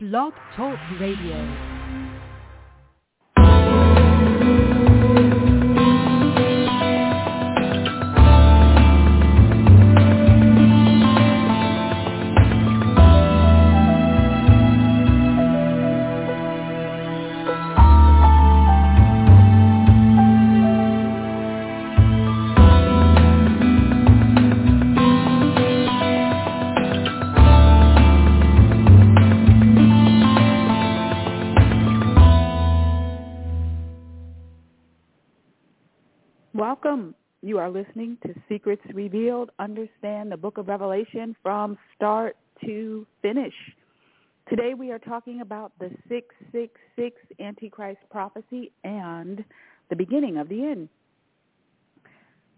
Blog Talk Radio. You are listening to Secrets Revealed. Understand the book of Revelation from start to finish. Today we are talking about the 666 Antichrist prophecy and the beginning of the end.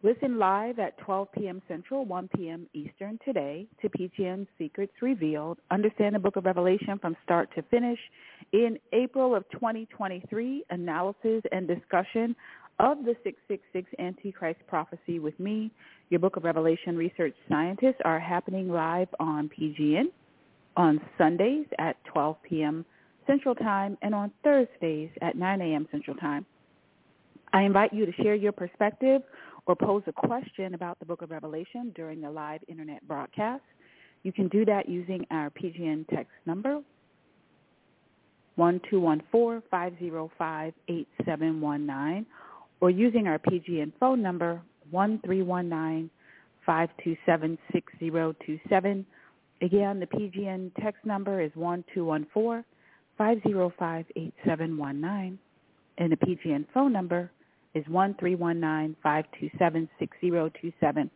Listen live at 12 p.m. Central, 1 p.m. Eastern today to PGN Secrets Revealed. Understand the book of Revelation from start to finish. In April of 2023, analysis and discussion of the 666 Antichrist prophecy with me, your Book of Revelation research scientists, are happening live on PGN on Sundays at 12 p.m. Central Time and on Thursdays at 9 a.m. Central Time. I invite you to share your perspective or pose a question about the Book of Revelation during the live Internet broadcast. You can do that using our PGN text number, 1214-505-8719, or using our PGN phone number, 1319-527-6027. Again, the PGN text number is 1214-505-8719, and the PGN phone number is 1319-527-6027.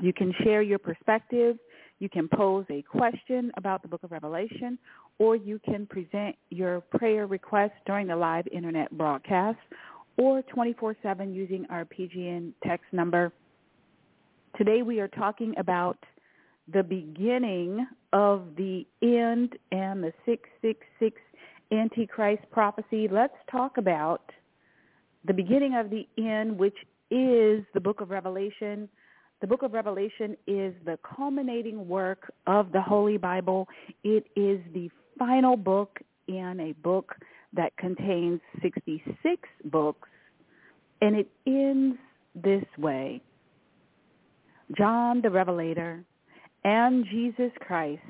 You can share your perspective. You can pose a question about the book of Revelation, or you can present your prayer request during the live Internet broadcast or 24-7 using our PGN text number. Today we are talking about the beginning of the end and the 666 Antichrist prophecy. Let's talk about the beginning of the end, which is the book of Revelation. The book of Revelation is the culminating work of the Holy Bible. It is the final book in a book that contains 66 books, and it ends this way. John the Revelator and Jesus Christ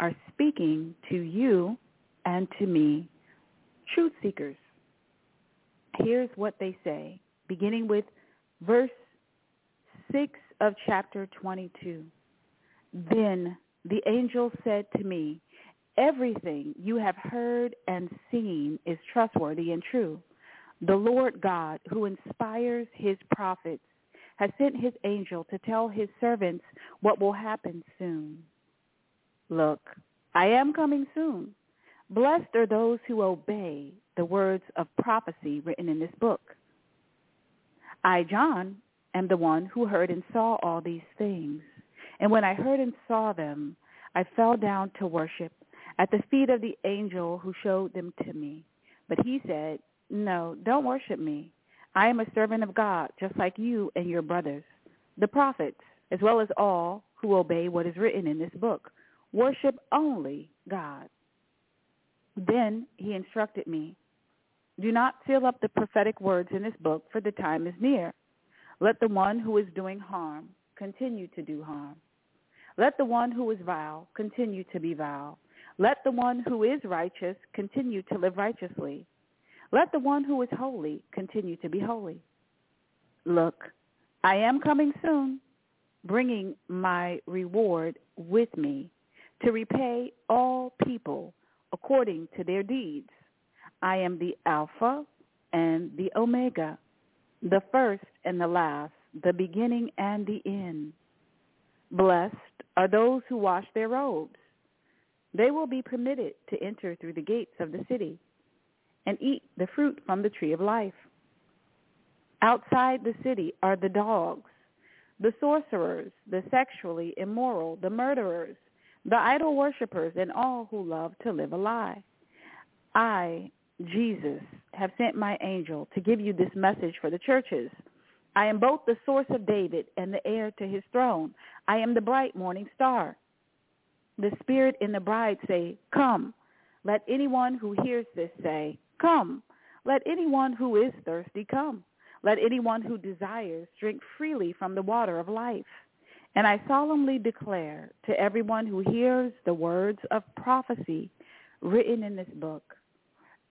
are speaking to you and to me, truth seekers. Here's what they say, beginning with verse 6 of chapter 22. Then the angel said to me, Everything you have heard and seen is trustworthy and true. The Lord God, who inspires his prophets, has sent his angel to tell his servants what will happen soon. Look, I am coming soon. Blessed are those who obey the words of prophecy written in this book. I, John, am the one who heard and saw all these things. And when I heard and saw them, I fell down to worship at the feet of the angel who showed them to me. But he said, no, don't worship me. I am a servant of God, just like you and your brothers, the prophets, as well as all who obey what is written in this book. Worship only God. Then he instructed me, do not seal up the prophetic words in this book, for the time is near. Let the one who is doing harm continue to do harm. Let the one who is vile continue to be vile. Let the one who is righteous continue to live righteously. Let the one who is holy continue to be holy. Look, I am coming soon, bringing my reward with me to repay all people according to their deeds. I am the Alpha and the Omega, the first and the last, the beginning and the end. Blessed are those who wash their robes. They will be permitted to enter through the gates of the city and eat the fruit from the tree of life. Outside the city are the dogs, the sorcerers, the sexually immoral, the murderers, the idol worshippers, and all who love to live a lie. I, Jesus, have sent my angel to give you this message for the churches. I am both the source of David and the heir to his throne. I am the bright morning star. The Spirit and the bride say, Come. Let anyone who hears this say, Come. Let anyone who is thirsty come. Let anyone who desires drink freely from the water of life. And I solemnly declare to everyone who hears the words of prophecy written in this book,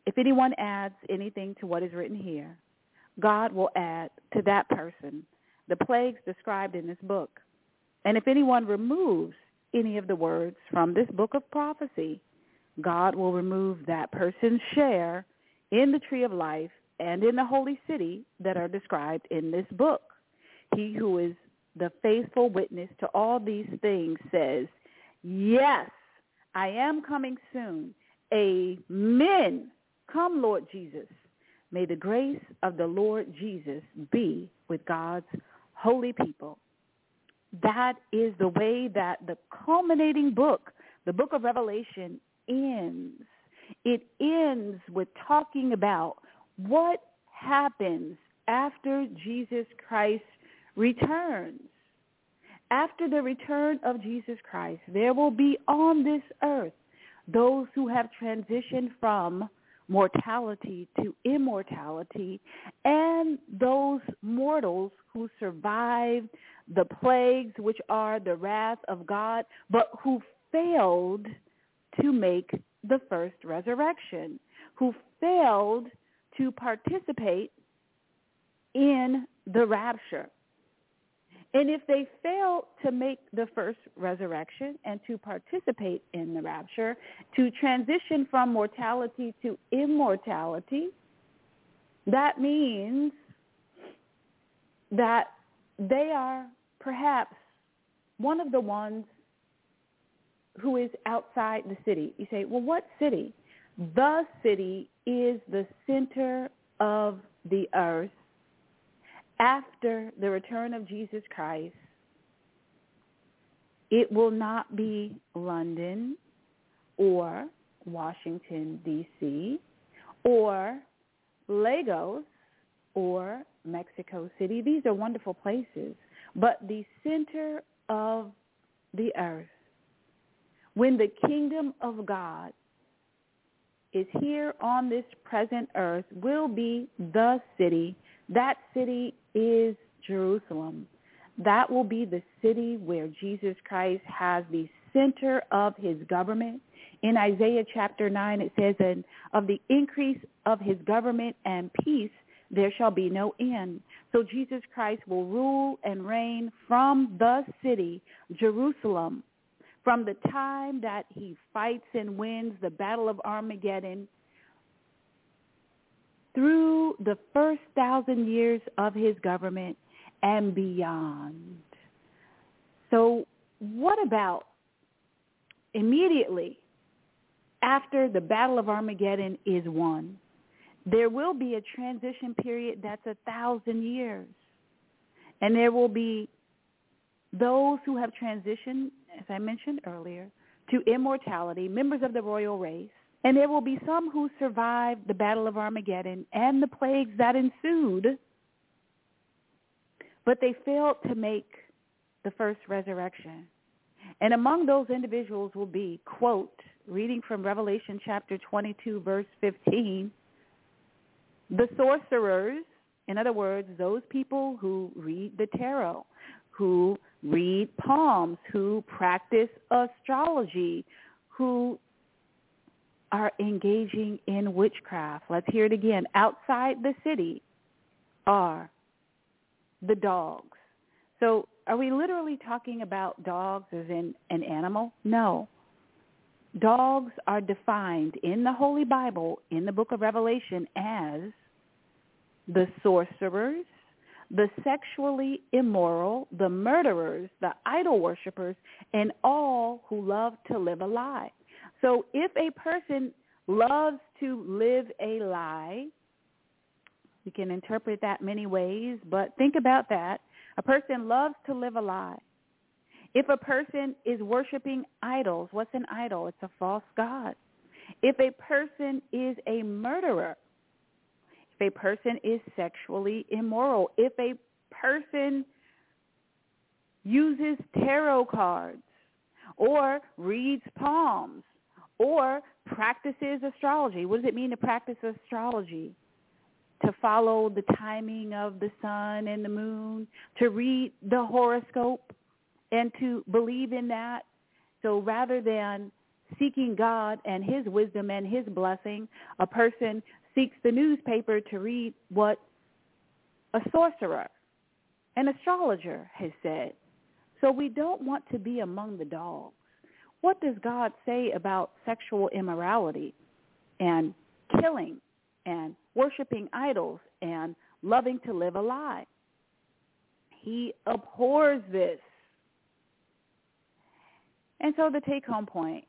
if anyone adds anything to what is written here, God will add to that person the plagues described in this book. And if anyone removes any of the words from this book of prophecy, God will remove that person's share in the tree of life and in the holy city that are described in this book. He who is the faithful witness to all these things says, yes, I am coming soon. Amen. Come, Lord Jesus. May the grace of the Lord Jesus be with God's holy people. That is the way that the culminating book, the book of Revelation, ends. It ends with talking about what happens after Jesus Christ returns. After the return of Jesus Christ, there will be on this earth those who have transitioned from mortality to immortality, and those mortals who survived the plagues, which are the wrath of God, but who failed to make the first resurrection, who failed to participate in the rapture. And if they fail to make the first resurrection and to participate in the rapture, to transition from mortality to immortality, that means that they are perhaps one of the ones who is outside the city. You say, well, what city? The city is the center of the earth after the return of Jesus Christ, it will not be London or Washington, D.C., or Lagos or Mexico City. These are wonderful places. But the center of the earth, when the kingdom of God is here on this present earth, will be the city that city is Jerusalem. That will be the city where Jesus Christ has the center of his government. In Isaiah chapter 9, it says, and of the increase of his government and peace, there shall be no end. So Jesus Christ will rule and reign from the city, Jerusalem, from the time that he fights and wins the battle of Armageddon through the first thousand years of his government and beyond. So what about immediately after the Battle of Armageddon is won? There will be a transition period that's a thousand years. And there will be those who have transitioned, as I mentioned earlier, to immortality, members of the royal race, and there will be some who survived the Battle of Armageddon and the plagues that ensued, but they failed to make the first resurrection. And among those individuals will be, quote, reading from Revelation chapter 22, verse 15, the sorcerers, in other words, those people who read the tarot, who read palms, who practice astrology, who are engaging in witchcraft. Let's hear it again. Outside the city are the dogs. So are we literally talking about dogs as in an animal? No. Dogs are defined in the Holy Bible, in the book of Revelation, as the sorcerers, the sexually immoral, the murderers, the idol worshippers, and all who love to live a lie. So if a person loves to live a lie, you can interpret that many ways, but think about that. A person loves to live a lie. If a person is worshiping idols, what's an idol? It's a false god. If a person is a murderer, if a person is sexually immoral, if a person uses tarot cards, or reads palms or practices astrology. What does it mean to practice astrology? To follow the timing of the sun and the moon, to read the horoscope and to believe in that. So rather than seeking God and his wisdom and his blessing, a person seeks the newspaper to read what a sorcerer, an astrologer has said. So we don't want to be among the dogs. What does God say about sexual immorality and killing and worshiping idols and loving to live a lie? He abhors this. And so the take-home point,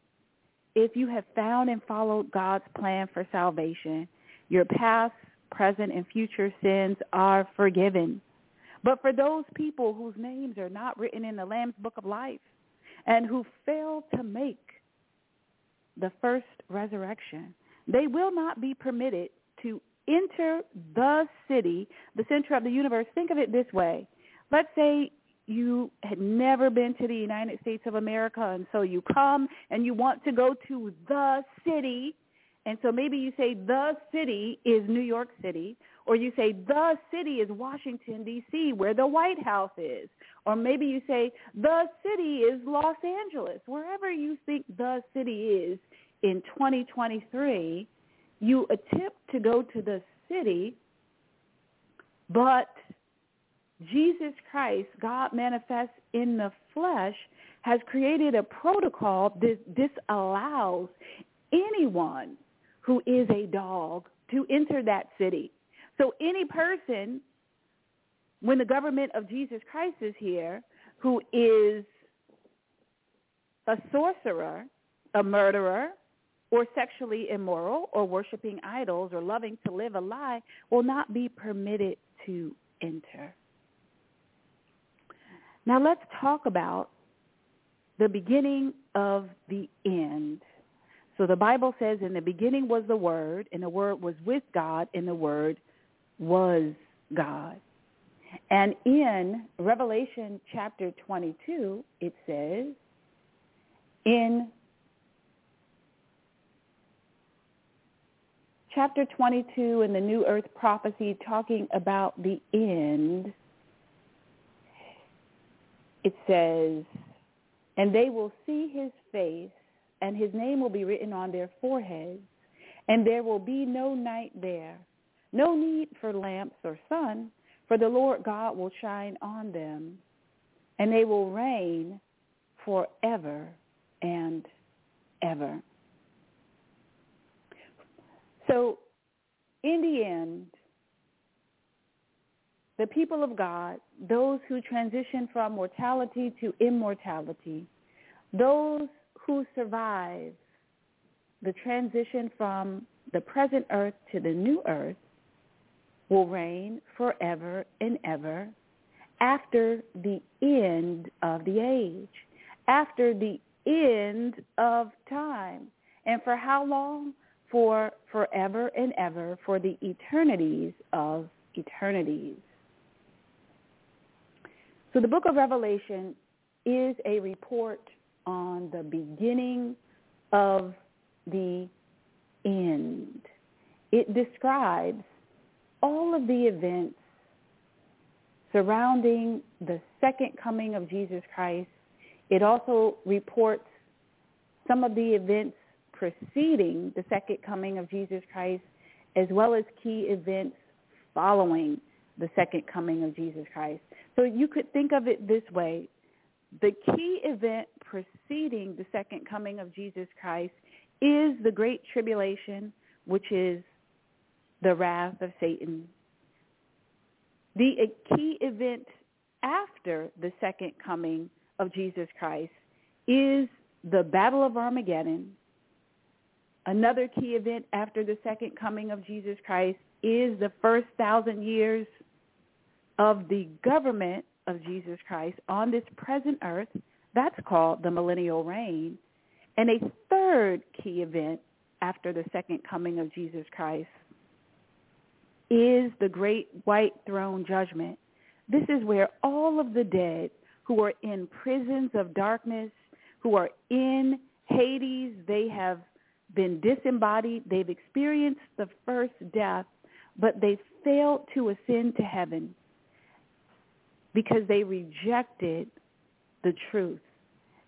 if you have found and followed God's plan for salvation, your past, present, and future sins are forgiven. But for those people whose names are not written in the Lamb's Book of Life and who fail to make the first resurrection, they will not be permitted to enter the city, the center of the universe. Think of it this way. Let's say you had never been to the United States of America and so you come and you want to go to the city and so maybe you say the city is New York City or you say the city is Washington D.C. where the White House is or maybe you say the city is Los Angeles wherever you think the city is in 2023 you attempt to go to the city but Jesus Christ, God manifest in the flesh, has created a protocol that disallows anyone who is a dog to enter that city. So any person, when the government of Jesus Christ is here, who is a sorcerer, a murderer, or sexually immoral, or worshiping idols, or loving to live a lie, will not be permitted to enter. Now let's talk about the beginning of the end. So the Bible says in the beginning was the Word, and the Word was with God, and the Word was God. And in Revelation chapter 22, it says, in chapter 22 in the New Earth prophecy talking about the end, it says, and they will see his face, and his name will be written on their foreheads, and there will be no night there, no need for lamps or sun, for the Lord God will shine on them, and they will reign forever and ever. So in the end, the people of God, those who transition from mortality to immortality, those who survive the transition from the present earth to the new earth will reign forever and ever after the end of the age, after the end of time. And for how long? For forever and ever, for the eternities of eternities. So the book of Revelation is a report on the beginning of the end. It describes all of the events surrounding the second coming of Jesus Christ. It also reports some of the events preceding the second coming of Jesus Christ as well as key events following the second coming of Jesus Christ. So you could think of it this way. The key event preceding the second coming of Jesus Christ is the great tribulation, which is the wrath of Satan. The key event after the second coming of Jesus Christ is the Battle of Armageddon. Another key event after the second coming of Jesus Christ is the first thousand years of the government of Jesus Christ on this present earth. That's called the millennial reign. And a third key event after the second coming of Jesus Christ is the great white throne judgment. This is where all of the dead who are in prisons of darkness, who are in Hades. They have been disembodied. They've experienced the first death, but they failed to ascend to heaven because they rejected the truth.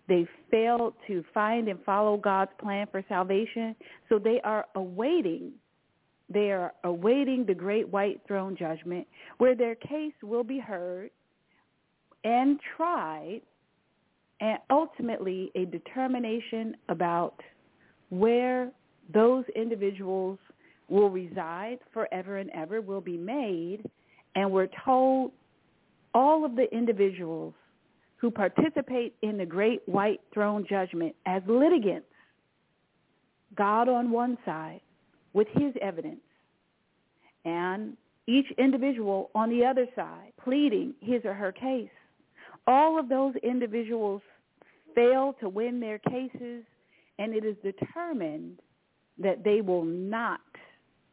They failed to find and follow God's plan for salvation. So they are awaiting, they are awaiting the great white throne judgment where their case will be heard and tried and ultimately a determination about where those individuals will reside forever and ever will be made. And we're told all of the individuals who participate in the great white throne judgment as litigants, God on one side with his evidence, and each individual on the other side pleading his or her case. All of those individuals fail to win their cases, and it is determined that they will not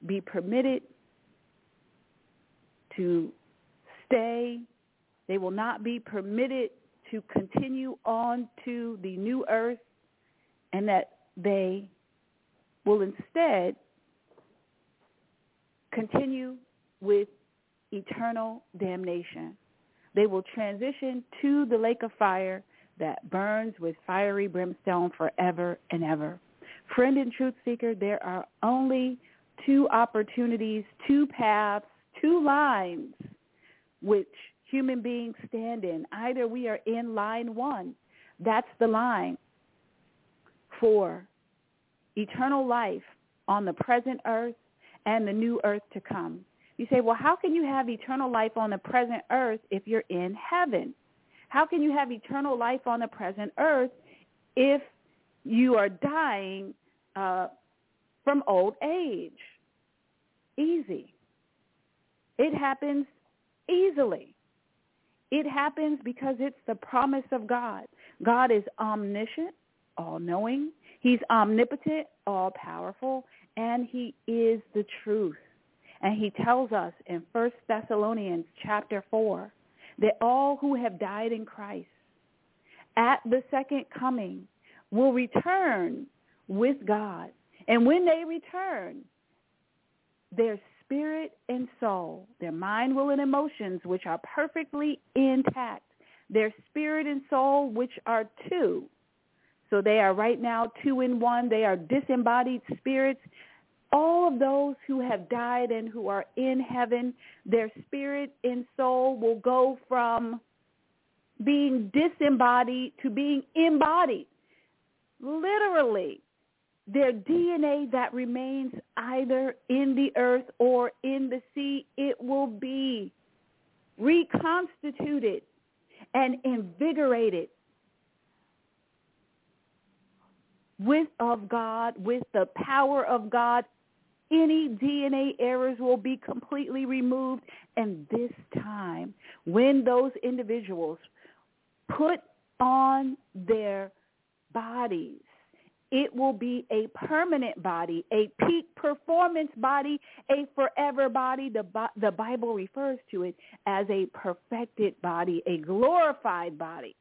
be permitted to stay. They will not be permitted to continue on to the new earth and that they will instead continue with eternal damnation. They will transition to the lake of fire that burns with fiery brimstone forever and ever. Friend and truth seeker, there are only two opportunities, two paths, two lines which human beings stand in. Either we are in line one. That's the line for eternal life on the present earth and the new earth to come. You say, well, how can you have eternal life on the present earth if you're in heaven? How can you have eternal life on the present earth if you are dying uh, from old age? Easy. It happens easily. It happens because it's the promise of God. God is omniscient, all-knowing. He's omnipotent, all-powerful, and he is the truth. And he tells us in 1 Thessalonians chapter 4 that all who have died in Christ at the second coming will return with God. And when they return, their spirit and soul, their mind, will, and emotions, which are perfectly intact, their spirit and soul, which are two. So they are right now two in one. They are disembodied spirits. All of those who have died and who are in heaven, their spirit and soul will go from being disembodied to being embodied. Literally, their DNA that remains either in the earth or in the sea, it will be reconstituted and invigorated with of God, with the power of God. Any DNA errors will be completely removed. And this time, when those individuals put on their bodies it will be a permanent body, a peak performance body, a forever body. The, the Bible refers to it as a perfected body, a glorified body.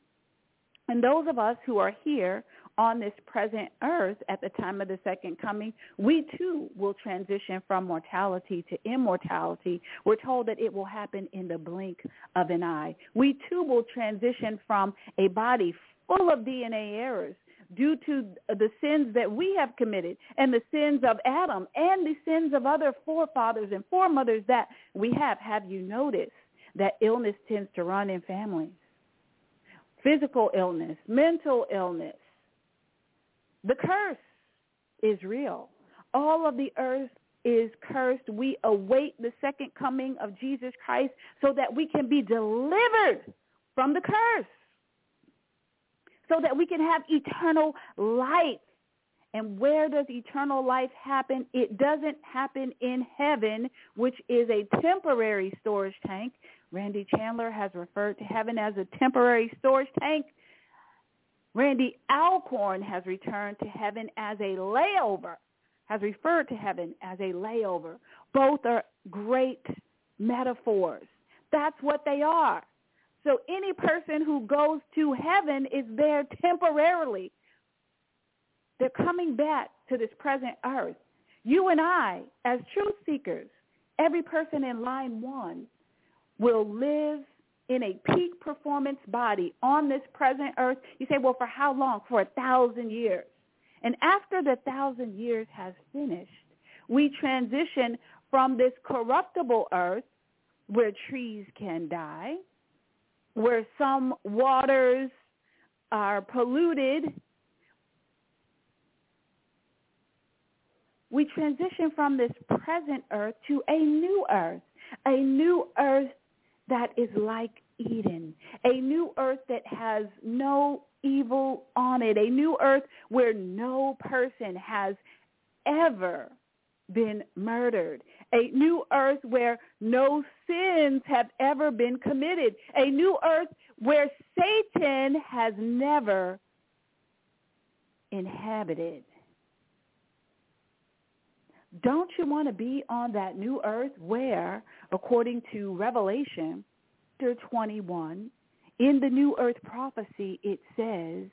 And those of us who are here on this present earth at the time of the second coming, we too will transition from mortality to immortality. We're told that it will happen in the blink of an eye. We too will transition from a body full of DNA errors due to the sins that we have committed and the sins of Adam and the sins of other forefathers and foremothers that we have. Have you noticed that illness tends to run in families? Physical illness, mental illness. The curse is real. All of the earth is cursed. We await the second coming of Jesus Christ so that we can be delivered from the curse so that we can have eternal life. And where does eternal life happen? It doesn't happen in heaven, which is a temporary storage tank. Randy Chandler has referred to heaven as a temporary storage tank. Randy Alcorn has returned to heaven as a layover, has referred to heaven as a layover. Both are great metaphors. That's what they are. So any person who goes to heaven is there temporarily. They're coming back to this present earth. You and I, as truth seekers, every person in line one will live in a peak performance body on this present earth. You say, well, for how long? For a thousand years. And after the thousand years has finished, we transition from this corruptible earth where trees can die, where some waters are polluted. We transition from this present earth to a new earth, a new earth that is like Eden, a new earth that has no evil on it, a new earth where no person has ever been murdered, a new earth where no sins have ever been committed, a new earth where Satan has never inhabited. Don't you want to be on that new earth where, according to Revelation chapter 21, in the new earth prophecy, it says,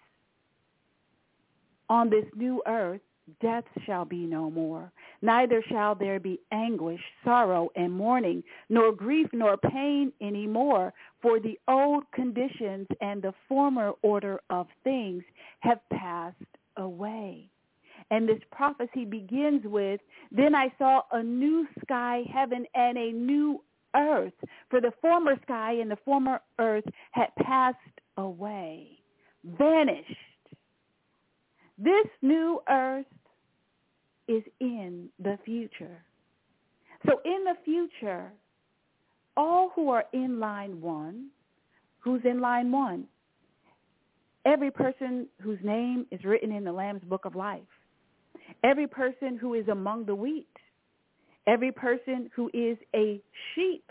on this new earth, death shall be no more. Neither shall there be anguish, sorrow, and mourning, nor grief, nor pain any more. For the old conditions and the former order of things have passed away. And this prophecy begins with, Then I saw a new sky, heaven, and a new earth. For the former sky and the former earth had passed away, vanished. This new earth is in the future. So in the future, all who are in line one, who's in line one? Every person whose name is written in the Lamb's Book of Life. Every person who is among the wheat. Every person who is a sheep.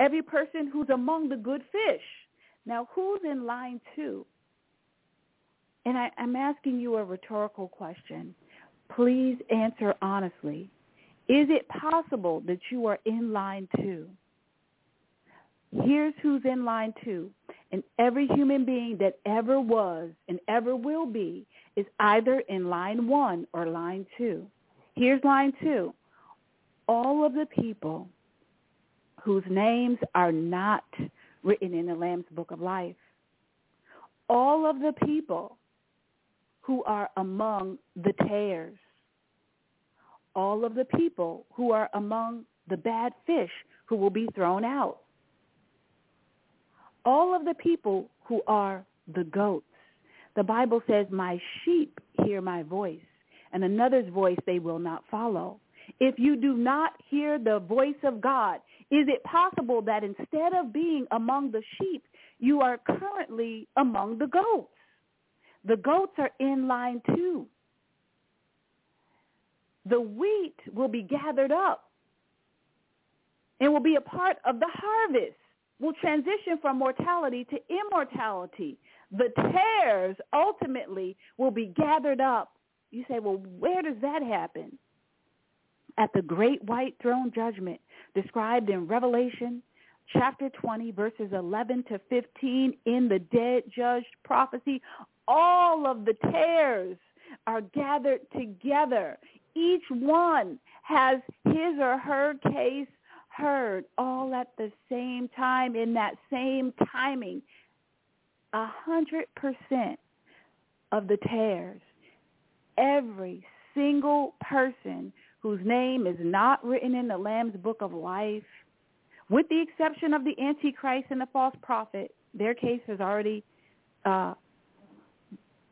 Every person who's among the good fish. Now, who's in line two? And I, am asking you a rhetorical question. Please answer honestly. Is it possible that you are in line two? Here's who's in line two. And every human being that ever was and ever will be is either in line one or line two. Here's line two. All of the people whose names are not written in the Lamb's Book of Life. All of the people who are among the tares, all of the people who are among the bad fish who will be thrown out, all of the people who are the goats. The Bible says, my sheep hear my voice, and another's voice they will not follow. If you do not hear the voice of God, is it possible that instead of being among the sheep, you are currently among the goats? The goats are in line too. The wheat will be gathered up and will be a part of the harvest, will transition from mortality to immortality. The tares ultimately will be gathered up. You say, well, where does that happen? At the great white throne judgment described in Revelation chapter 20, verses 11 to 15 in the dead judged prophecy, all of the tares are gathered together. Each one has his or her case heard all at the same time in that same timing. A hundred percent of the tares, every single person whose name is not written in the Lamb's book of life, with the exception of the Antichrist and the false prophet, their case has already uh,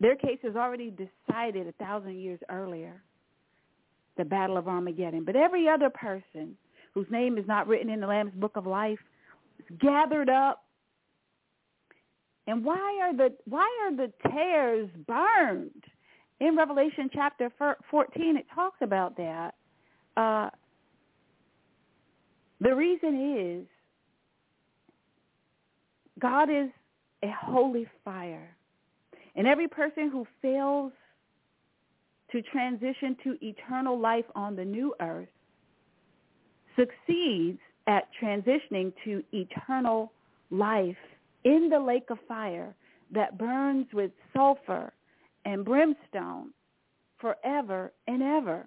their case is already decided a thousand years earlier, the Battle of Armageddon. But every other person whose name is not written in the Lamb's Book of Life is gathered up. And why are the why are the tares burned? In Revelation chapter 14, it talks about that. Uh, the reason is God is a holy fire. And every person who fails to transition to eternal life on the new earth succeeds at transitioning to eternal life in the lake of fire that burns with sulfur and brimstone forever and ever.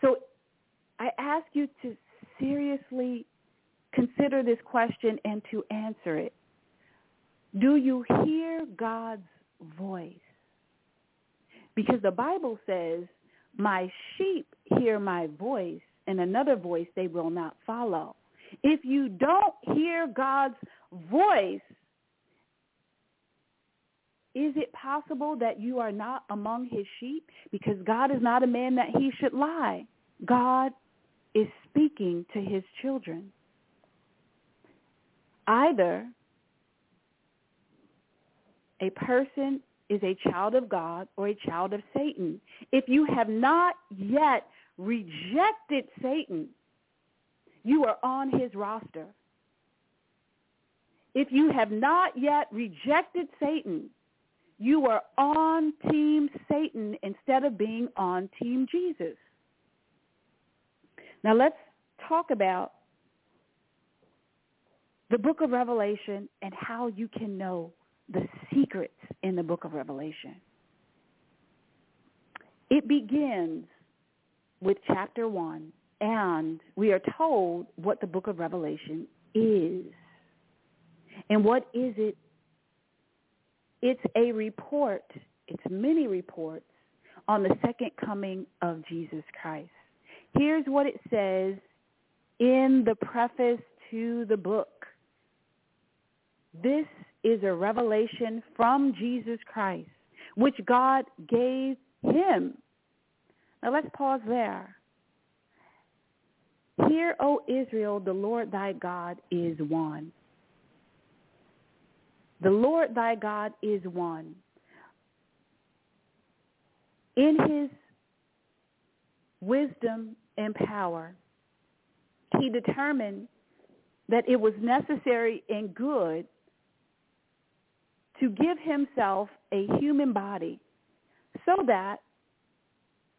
So I ask you to seriously consider this question and to answer it. Do you hear God's voice? Because the Bible says, my sheep hear my voice, and another voice they will not follow. If you don't hear God's voice, is it possible that you are not among his sheep? Because God is not a man that he should lie. God is speaking to his children. Either a person is a child of God or a child of Satan. If you have not yet rejected Satan, you are on his roster. If you have not yet rejected Satan, you are on team Satan instead of being on team Jesus. Now let's talk about the book of Revelation and how you can know the secrets in the book of Revelation. It begins with chapter 1, and we are told what the book of Revelation is. And what is it? It's a report, it's many reports on the second coming of Jesus Christ. Here's what it says in the preface to the book. This is a revelation from Jesus Christ, which God gave him. Now let's pause there. Hear, O Israel, the Lord thy God is one. The Lord thy God is one. In his wisdom and power, he determined that it was necessary and good to give himself a human body so that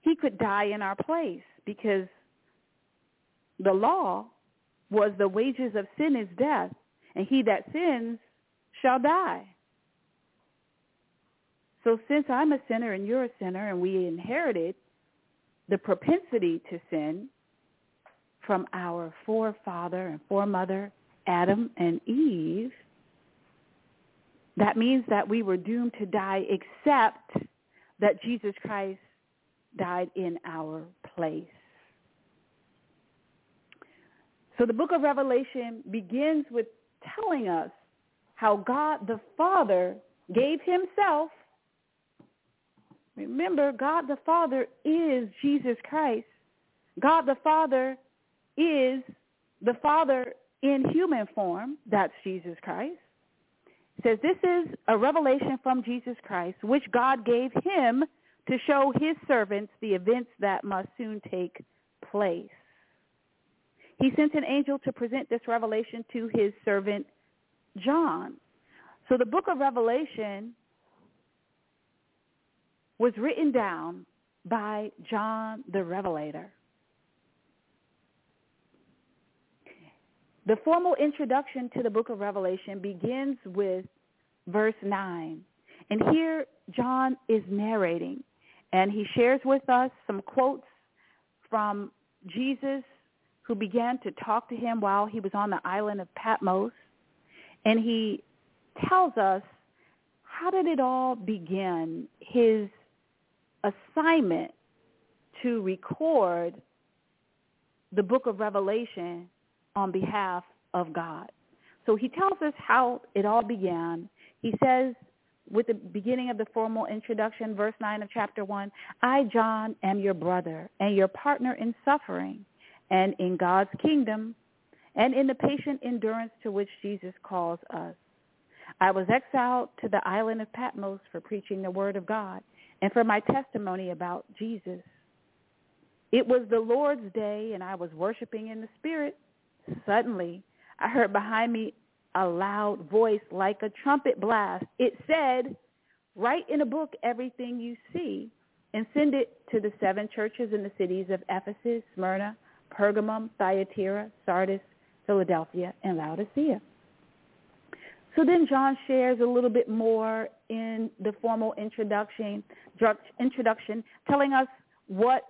he could die in our place because the law was the wages of sin is death, and he that sins shall die. So since I'm a sinner and you're a sinner and we inherited the propensity to sin from our forefather and foremother, Adam and Eve, that means that we were doomed to die except that Jesus Christ died in our place. So the book of Revelation begins with telling us how God the Father gave himself. Remember, God the Father is Jesus Christ. God the Father is the Father in human form. That's Jesus Christ. It says this is a revelation from Jesus Christ, which God gave him to show his servants the events that must soon take place. He sent an angel to present this revelation to his servant John. So the book of Revelation was written down by John the Revelator. The formal introduction to the book of Revelation begins with verse 9. And here John is narrating, and he shares with us some quotes from Jesus who began to talk to him while he was on the island of Patmos. And he tells us how did it all begin, his assignment to record the book of Revelation on behalf of God. So he tells us how it all began. He says, with the beginning of the formal introduction, verse 9 of chapter 1, I, John, am your brother and your partner in suffering and in God's kingdom and in the patient endurance to which Jesus calls us. I was exiled to the island of Patmos for preaching the word of God and for my testimony about Jesus. It was the Lord's day and I was worshiping in the Spirit Suddenly, I heard behind me a loud voice like a trumpet blast. It said, write in a book everything you see and send it to the seven churches in the cities of Ephesus, Smyrna, Pergamum, Thyatira, Sardis, Philadelphia, and Laodicea. So then John shares a little bit more in the formal introduction, introduction telling us what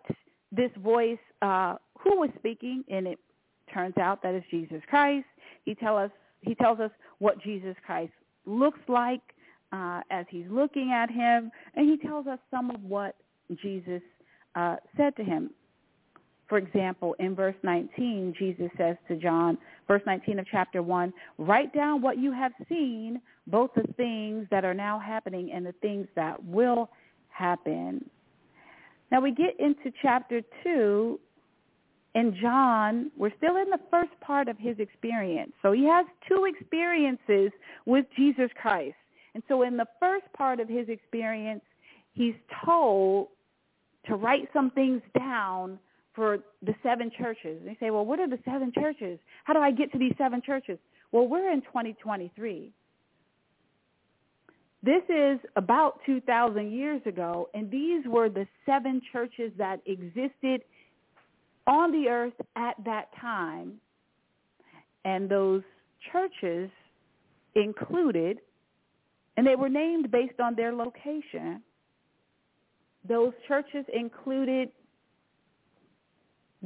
this voice, uh, who was speaking, and it turns out that it's Jesus Christ. He tell us he tells us what Jesus Christ looks like uh, as he's looking at him, and he tells us some of what Jesus uh, said to him. For example, in verse 19, Jesus says to John, verse 19 of chapter 1, write down what you have seen, both the things that are now happening and the things that will happen. Now we get into chapter 2, and John, we're still in the first part of his experience. So he has two experiences with Jesus Christ. And so in the first part of his experience, he's told to write some things down for the seven churches. They say, well, what are the seven churches? How do I get to these seven churches? Well, we're in 2023. This is about 2,000 years ago, and these were the seven churches that existed on the earth at that time. And those churches included, and they were named based on their location. Those churches included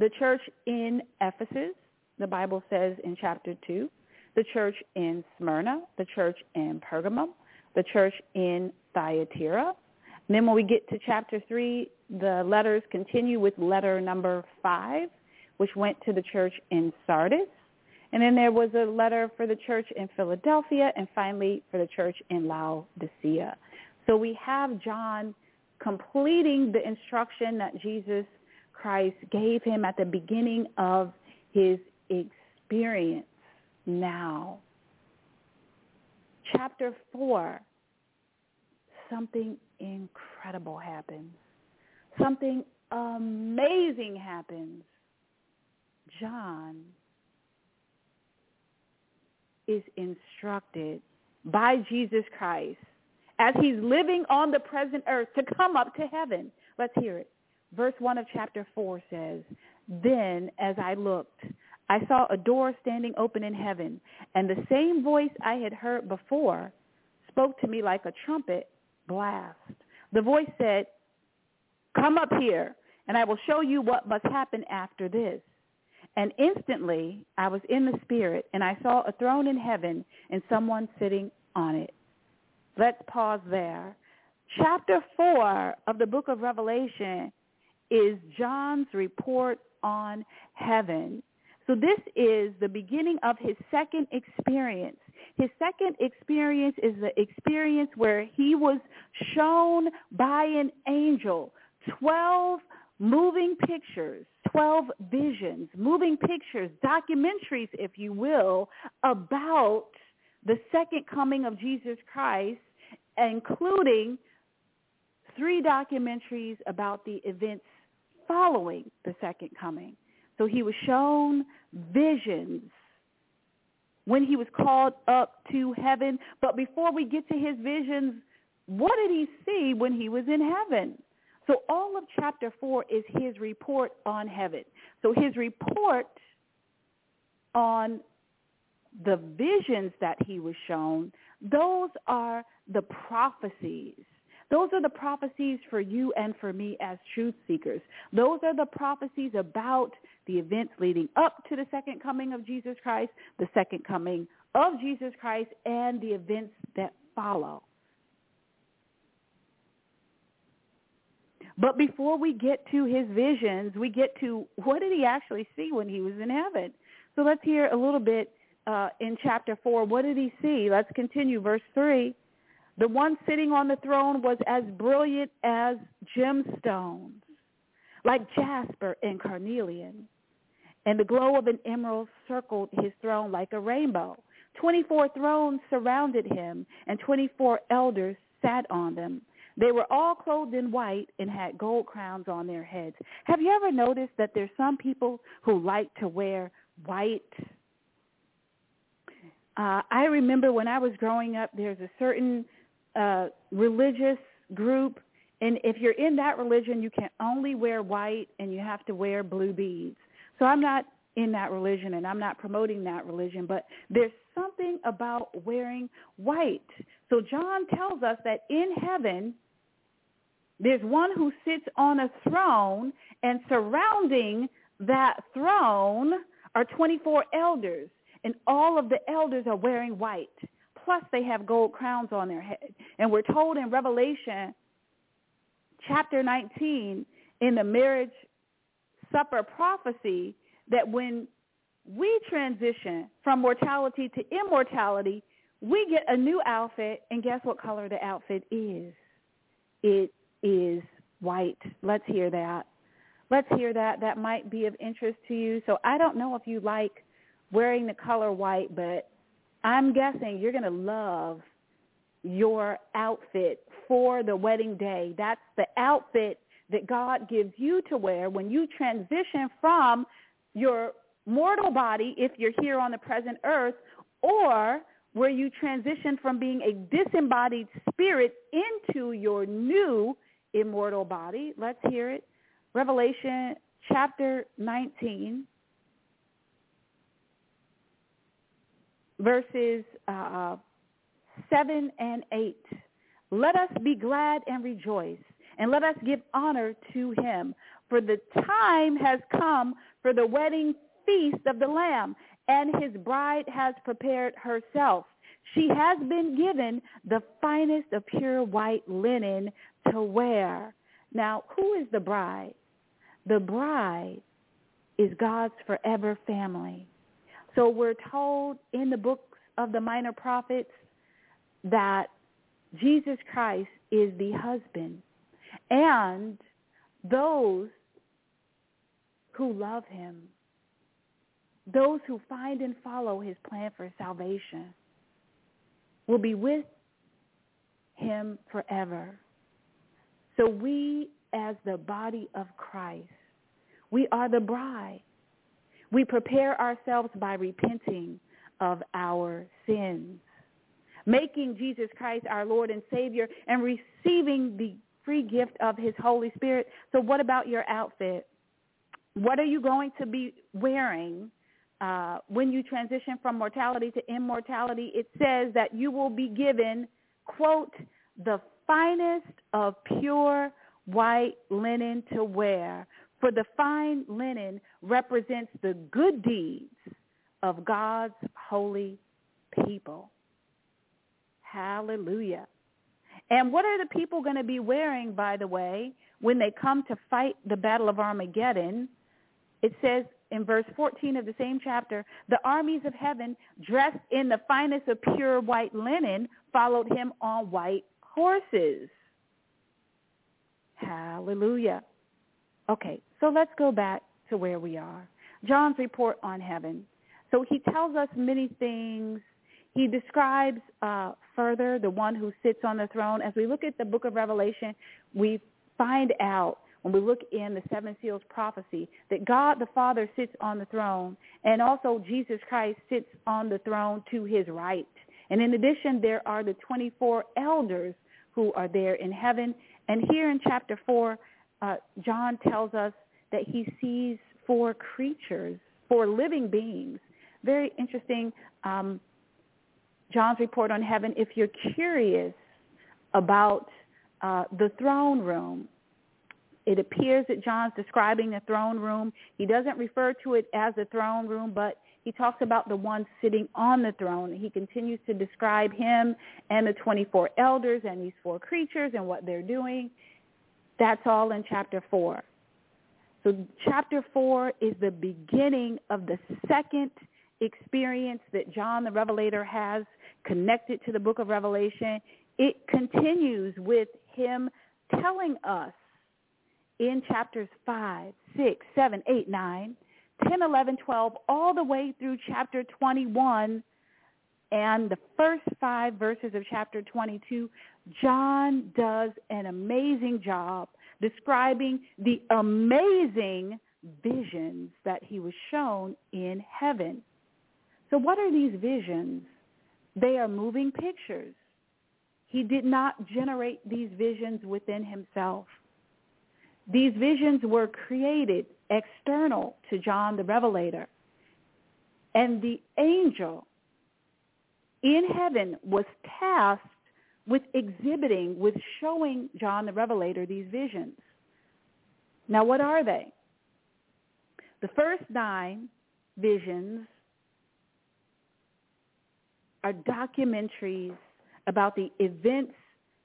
the church in Ephesus, the Bible says in chapter 2, the church in Smyrna, the church in Pergamum, the church in Thyatira. And then when we get to chapter 3, the letters continue with letter number 5, which went to the church in Sardis. And then there was a letter for the church in Philadelphia and finally for the church in Laodicea. So we have John completing the instruction that Jesus Christ gave him at the beginning of his experience now. Chapter 4, something incredible happens. Something amazing happens. John is instructed by Jesus Christ as he's living on the present earth to come up to heaven. Let's hear it. Verse 1 of chapter 4 says, Then as I looked, I saw a door standing open in heaven, and the same voice I had heard before spoke to me like a trumpet blast. The voice said, Come up here, and I will show you what must happen after this. And instantly I was in the Spirit, and I saw a throne in heaven and someone sitting on it. Let's pause there. Chapter 4 of the book of Revelation is John's report on heaven. So this is the beginning of his second experience. His second experience is the experience where he was shown by an angel 12 moving pictures, 12 visions, moving pictures, documentaries, if you will, about the second coming of Jesus Christ, including three documentaries about the events following the second coming. So he was shown visions when he was called up to heaven. But before we get to his visions, what did he see when he was in heaven? So all of chapter 4 is his report on heaven. So his report on the visions that he was shown, those are the prophecies those are the prophecies for you and for me as truth seekers. Those are the prophecies about the events leading up to the second coming of Jesus Christ, the second coming of Jesus Christ, and the events that follow. But before we get to his visions, we get to what did he actually see when he was in heaven? So let's hear a little bit uh, in chapter 4. What did he see? Let's continue. Verse 3. The one sitting on the throne was as brilliant as gemstones, like jasper and carnelian. And the glow of an emerald circled his throne like a rainbow. Twenty-four thrones surrounded him, and twenty-four elders sat on them. They were all clothed in white and had gold crowns on their heads. Have you ever noticed that there's some people who like to wear white? Uh, I remember when I was growing up, there's a certain religious group, and if you're in that religion, you can only wear white and you have to wear blue beads. So I'm not in that religion, and I'm not promoting that religion, but there's something about wearing white. So John tells us that in heaven, there's one who sits on a throne, and surrounding that throne are 24 elders, and all of the elders are wearing white. Plus, they have gold crowns on their head. And we're told in Revelation chapter 19 in the marriage supper prophecy that when we transition from mortality to immortality, we get a new outfit, and guess what color the outfit is? It is white. Let's hear that. Let's hear that. That might be of interest to you. So I don't know if you like wearing the color white, but I'm guessing you're going to love your outfit for the wedding day. That's the outfit that God gives you to wear when you transition from your mortal body, if you're here on the present earth, or where you transition from being a disembodied spirit into your new immortal body. Let's hear it. Revelation chapter 19, verses uh, 7 and 8. Let us be glad and rejoice, and let us give honor to him. For the time has come for the wedding feast of the Lamb, and his bride has prepared herself. She has been given the finest of pure white linen to wear. Now, who is the bride? The bride is God's forever family. So we're told in the books of the minor prophets that Jesus Christ is the husband. And those who love him, those who find and follow his plan for salvation, will be with him forever. So we, as the body of Christ, we are the bride. We prepare ourselves by repenting of our sins, making Jesus Christ our Lord and Savior, and receiving the free gift of his Holy Spirit. So what about your outfit? What are you going to be wearing uh, when you transition from mortality to immortality? It says that you will be given, quote, the finest of pure white linen to wear. For the fine linen represents the good deeds of God's holy people. Hallelujah. And what are the people going to be wearing, by the way, when they come to fight the Battle of Armageddon? It says in verse 14 of the same chapter, the armies of heaven, dressed in the finest of pure white linen, followed him on white horses. Hallelujah. Okay, so let's go back to where we are. John's report on heaven. So he tells us many things. He describes uh, further the one who sits on the throne. As we look at the book of Revelation, we find out when we look in the seven seals prophecy that God the Father sits on the throne and also Jesus Christ sits on the throne to his right. And in addition, there are the 24 elders who are there in heaven. And here in chapter 4, uh, John tells us that he sees four creatures, four living beings. Very interesting. Um, John's report on heaven, if you're curious about uh, the throne room, it appears that John's describing the throne room. He doesn't refer to it as the throne room, but he talks about the one sitting on the throne. He continues to describe him and the 24 elders and these four creatures and what they're doing. That's all in chapter 4. So chapter 4 is the beginning of the second experience that John the Revelator has connected to the book of Revelation. It continues with him telling us in chapters 5, 6, 7, 8, 9, 10, 11, 12, all the way through chapter 21 and the first five verses of chapter 22, John does an amazing job describing the amazing visions that he was shown in heaven. So what are these visions? They are moving pictures. He did not generate these visions within himself. These visions were created external to John the Revelator. And the angel in heaven was tasked with exhibiting, with showing John the Revelator these visions. Now, what are they? The first nine visions are documentaries about the events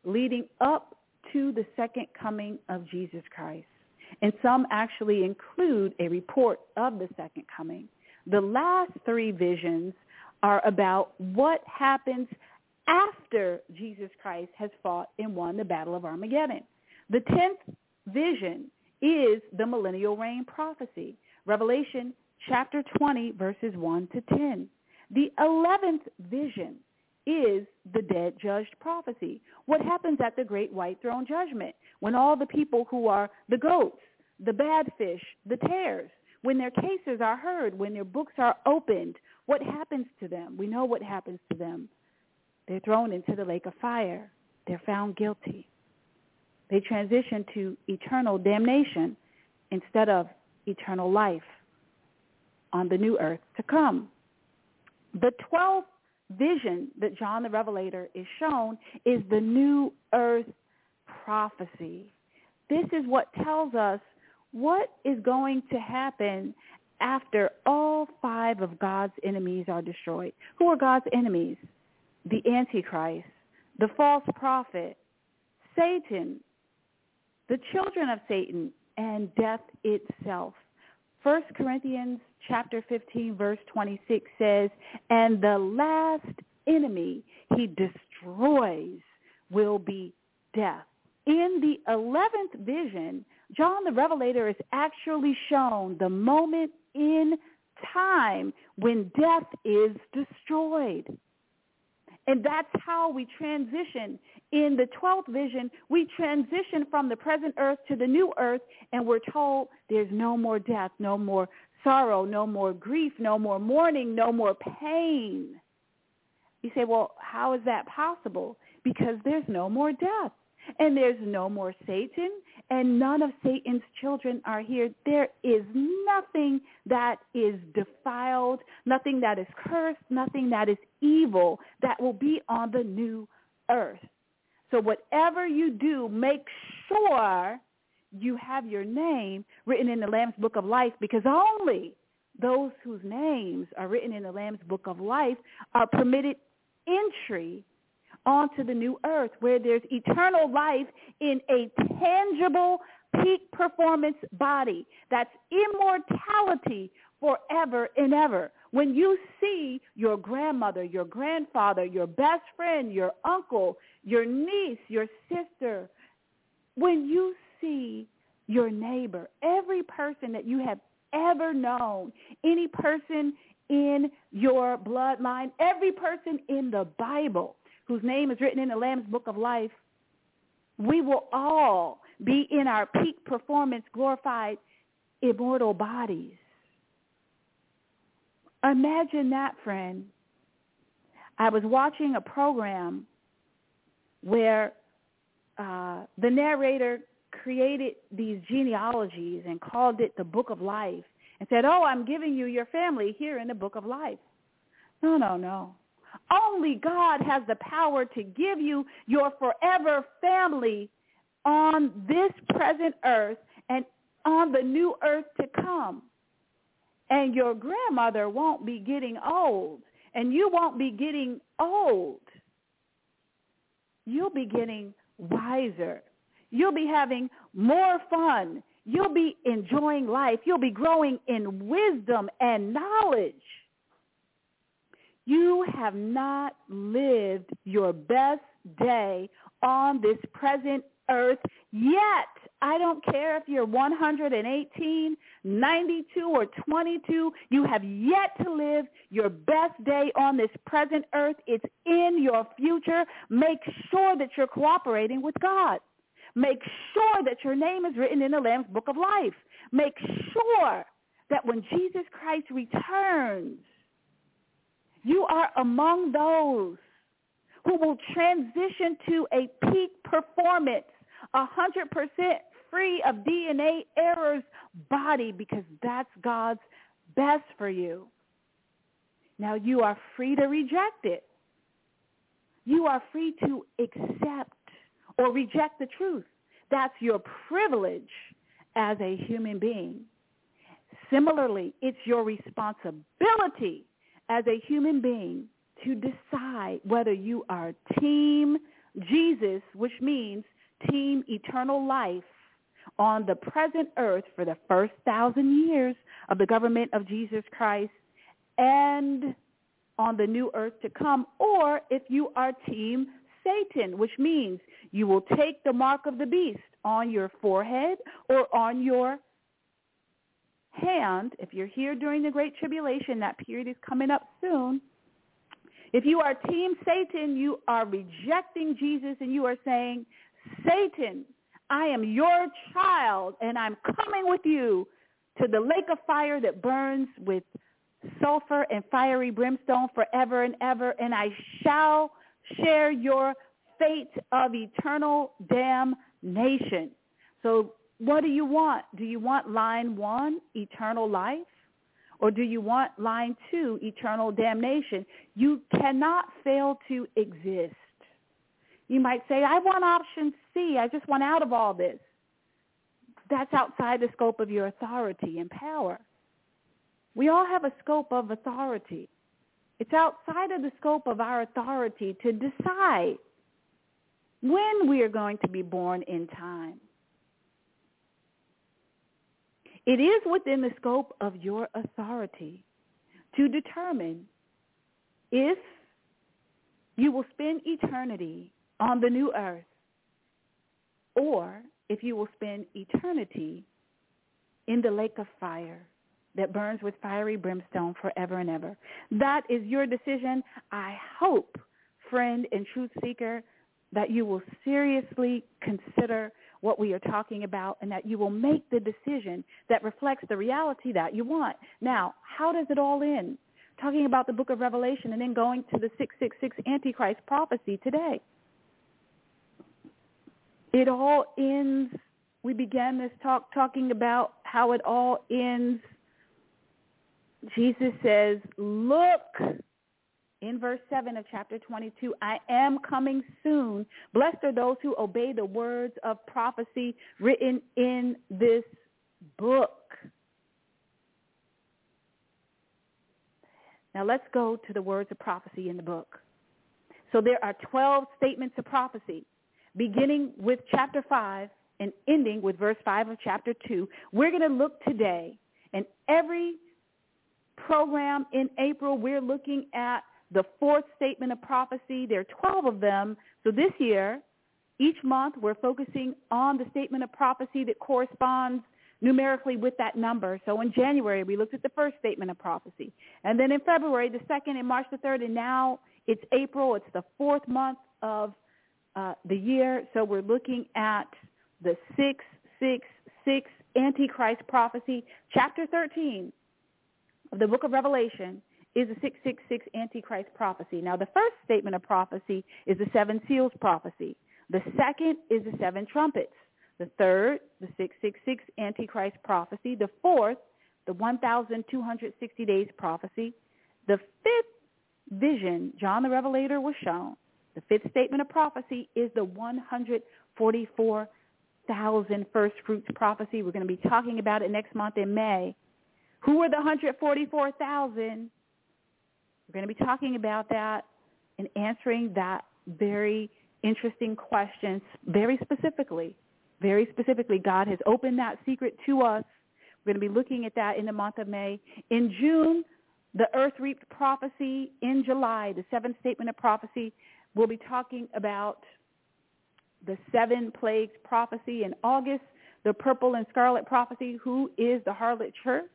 leading up to the second coming of Jesus Christ. And some actually include a report of the second coming. The last three visions are about what happens after Jesus Christ has fought and won the Battle of Armageddon. The tenth vision is the millennial reign prophecy. Revelation chapter 20, verses 1 to 10. The eleventh vision is the dead judged prophecy. What happens at the great white throne judgment when all the people who are the goats, the bad fish, the tares, when their cases are heard, when their books are opened, what happens to them? We know what happens to them. They're thrown into the lake of fire. They're found guilty. They transition to eternal damnation instead of eternal life on the new earth to come. The 12th vision that John the Revelator is shown is the new earth prophecy. This is what tells us what is going to happen after all five of God's enemies are destroyed. Who are God's enemies? The Antichrist, the false prophet, Satan, the children of Satan, and death itself. 1 Corinthians chapter 15 verse 26 says, and the last enemy he destroys will be death. In the 11th vision, John the Revelator is actually shown the moment in time when death is destroyed. And that's how we transition. In the 12th vision, we transition from the present earth to the new earth, and we're told there's no more death, no more sorrow, no more grief, no more mourning, no more pain. You say, well, how is that possible? Because there's no more death and there's no more Satan, and none of Satan's children are here. There is nothing that is defiled, nothing that is cursed, nothing that is evil that will be on the new earth. So whatever you do, make sure you have your name written in the Lamb's Book of Life because only those whose names are written in the Lamb's Book of Life are permitted entry onto the new earth where there's eternal life in a tangible peak performance body. That's immortality forever and ever. When you see your grandmother, your grandfather, your best friend, your uncle, your niece, your sister, when you see your neighbor, every person that you have ever known, any person in your bloodline, every person in the Bible, whose name is written in the Lamb's Book of Life, we will all be in our peak performance, glorified, immortal bodies. Imagine that, friend. I was watching a program where uh, the narrator created these genealogies and called it the Book of Life and said, oh, I'm giving you your family here in the Book of Life. No, no, no. Only God has the power to give you your forever family on this present earth and on the new earth to come. And your grandmother won't be getting old, and you won't be getting old. You'll be getting wiser. You'll be having more fun. You'll be enjoying life. You'll be growing in wisdom and knowledge. You have not lived your best day on this present earth yet. I don't care if you're 118, 92, or 22. You have yet to live your best day on this present earth. It's in your future. Make sure that you're cooperating with God. Make sure that your name is written in the Lamb's Book of Life. Make sure that when Jesus Christ returns, you are among those who will transition to a peak performance, 100% free of DNA errors body because that's God's best for you. Now you are free to reject it. You are free to accept or reject the truth. That's your privilege as a human being. Similarly, it's your responsibility as a human being to decide whether you are team Jesus, which means team eternal life on the present earth for the first thousand years of the government of Jesus Christ and on the new earth to come, or if you are team Satan, which means you will take the mark of the beast on your forehead or on your hand. If you're here during the Great Tribulation, that period is coming up soon. If you are team Satan, you are rejecting Jesus and you are saying, Satan, I am your child and I'm coming with you to the lake of fire that burns with sulfur and fiery brimstone forever and ever, and I shall share your fate of eternal damnation. So what do you want? Do you want line one, eternal life? Or do you want line two, eternal damnation? You cannot fail to exist. You might say, I want option C. I just want out of all this. That's outside the scope of your authority and power. We all have a scope of authority. It's outside of the scope of our authority to decide when we are going to be born in time. It is within the scope of your authority to determine if you will spend eternity on the new earth or if you will spend eternity in the lake of fire that burns with fiery brimstone forever and ever. That is your decision. I hope, friend and truth seeker, that you will seriously consider what we are talking about and that you will make the decision that reflects the reality that you want. Now, how does it all end? Talking about the book of Revelation and then going to the 666 Antichrist prophecy today. It all ends, we began this talk talking about how it all ends Jesus says, look, in verse 7 of chapter 22, I am coming soon. Blessed are those who obey the words of prophecy written in this book. Now let's go to the words of prophecy in the book. So there are 12 statements of prophecy, beginning with chapter 5 and ending with verse 5 of chapter 2. We're going to look today, and every program in April, we're looking at the fourth statement of prophecy. There are 12 of them. So this year, each month, we're focusing on the statement of prophecy that corresponds numerically with that number. So in January, we looked at the first statement of prophecy. And then in February, the second, and March the third, and now it's April. It's the fourth month of uh, the year. So we're looking at the 666 Antichrist prophecy, chapter 13, of the book of Revelation is the 666 Antichrist prophecy. Now, the first statement of prophecy is the seven seals prophecy. The second is the seven trumpets. The third, the 666 Antichrist prophecy. The fourth, the 1,260 days prophecy. The fifth vision, John the Revelator was shown. The fifth statement of prophecy is the 144,000 first fruits prophecy. We're going to be talking about it next month in May. Who are the 144,000? We're going to be talking about that and answering that very interesting question very specifically. Very specifically, God has opened that secret to us. We're going to be looking at that in the month of May. In June, the earth reaped prophecy. In July, the seventh statement of prophecy, we'll be talking about the seven plagues prophecy. In August, the purple and scarlet prophecy, who is the harlot church?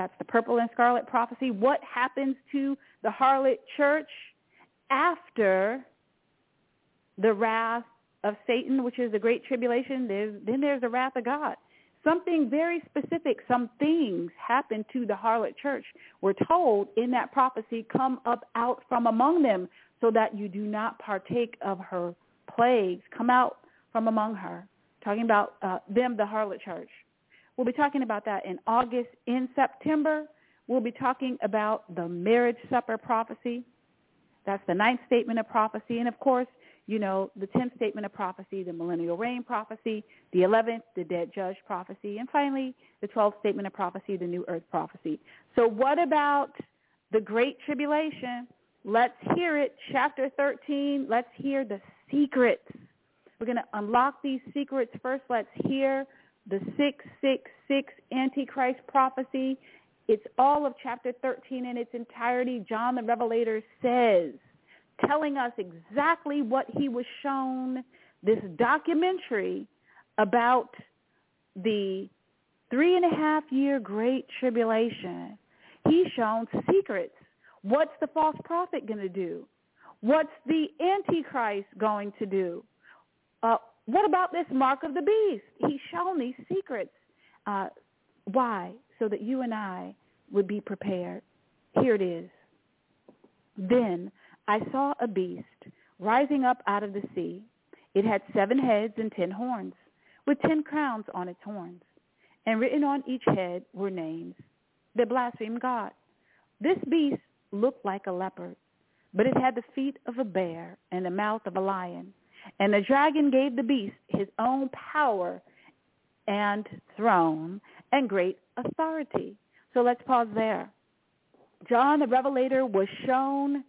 That's the purple and scarlet prophecy. What happens to the harlot church after the wrath of Satan, which is the great tribulation? There's, then there's the wrath of God. Something very specific, some things happen to the harlot church. We're told in that prophecy, come up out from among them so that you do not partake of her plagues. Come out from among her. Talking about uh, them, the harlot church. We'll be talking about that in August. In September, we'll be talking about the marriage supper prophecy. That's the ninth statement of prophecy. And of course, you know, the tenth statement of prophecy, the millennial reign prophecy, the eleventh, the dead judge prophecy, and finally, the twelfth statement of prophecy, the new earth prophecy. So what about the great tribulation? Let's hear it. Chapter 13, let's hear the secrets. We're going to unlock these secrets. First, let's hear the 666 Antichrist prophecy. It's all of chapter 13 in its entirety. John the Revelator says, telling us exactly what he was shown, this documentary about the three and a half year great tribulation. He's shown secrets. What's the false prophet going to do? What's the Antichrist going to do? Uh, what about this mark of the beast? He's shown these secrets. Uh, why? So that you and I would be prepared. Here it is. Then I saw a beast rising up out of the sea. It had seven heads and ten horns, with ten crowns on its horns. And written on each head were names that blasphemed God. This beast looked like a leopard, but it had the feet of a bear and the mouth of a lion. And the dragon gave the beast his own power and throne and great authority. So let's pause there. John the Revelator was shown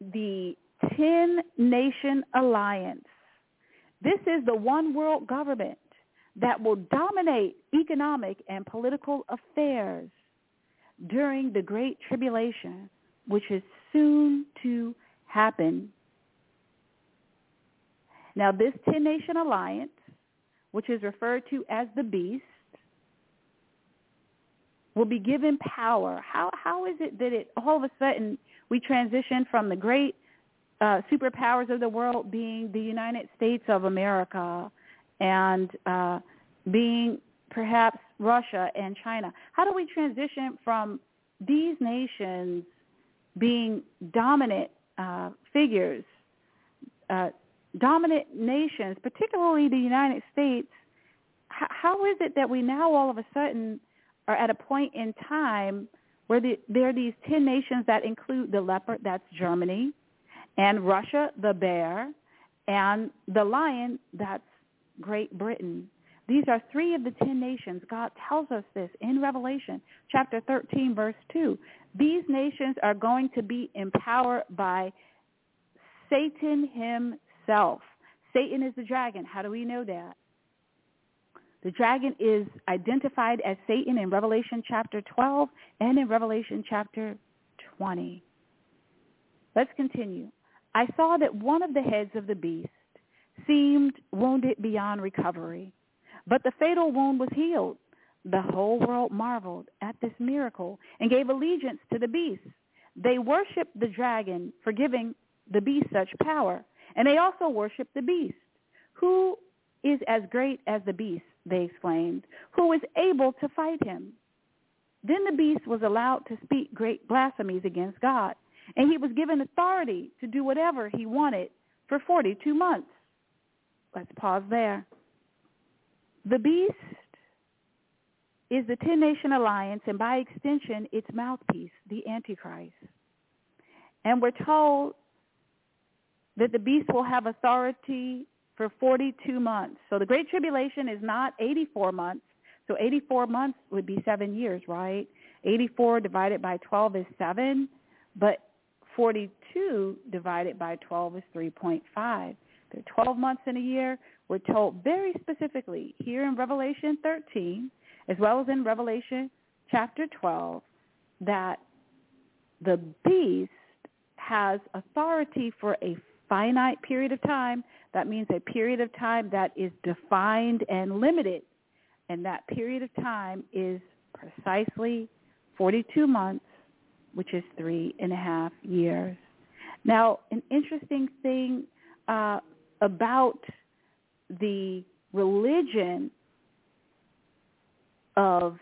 the 10-nation alliance. This is the one world government that will dominate economic and political affairs during the Great Tribulation, which is soon to happen. Now, this 10-nation alliance, which is referred to as the beast, will be given power. How, how is it that it all of a sudden we transition from the great uh, superpowers of the world being the United States of America and uh, being perhaps Russia and China. How do we transition from these nations being dominant uh, figures, uh, dominant nations, particularly the United States? H- how is it that we now all of a sudden are at a point in time where the, there are these 10 nations that include the leopard, that's Germany, and Russia, the bear, and the lion, that's Great Britain. These are three of the ten nations. God tells us this in Revelation chapter 13, verse 2. These nations are going to be empowered by Satan himself. Satan is the dragon. How do we know that? The dragon is identified as Satan in Revelation chapter 12 and in Revelation chapter 20. Let's continue. I saw that one of the heads of the beast seemed wounded beyond recovery but the fatal wound was healed. The whole world marveled at this miracle and gave allegiance to the beast. They worshiped the dragon for giving the beast such power. And they also worshiped the beast. Who is as great as the beast, they exclaimed, who is able to fight him? Then the beast was allowed to speak great blasphemies against God, and he was given authority to do whatever he wanted for 42 months. Let's pause there. The beast is the ten-nation alliance and by extension its mouthpiece, the Antichrist. And we're told that the beast will have authority for 42 months. So the Great Tribulation is not 84 months. So 84 months would be seven years, right? 84 divided by 12 is 7, but 42 divided by 12 is 3.5. There are 12 months in a year. We're told very specifically here in Revelation 13, as well as in Revelation chapter 12, that the beast has authority for a finite period of time. That means a period of time that is defined and limited. And that period of time is precisely 42 months, which is three and a half years. Now, an interesting thing uh, about the religion of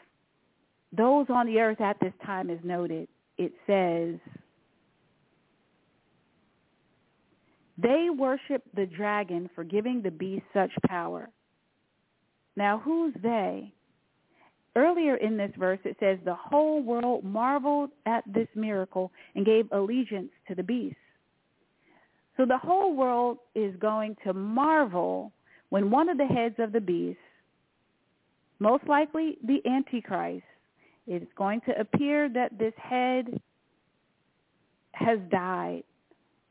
those on the earth at this time is noted. It says, they worship the dragon for giving the beast such power. Now, who's they? earlier in this verse it says the whole world marveled at this miracle and gave allegiance to the beast. So the whole world is going to marvel when one of the heads of the beast, most likely the Antichrist, it's going to appear that this head has died.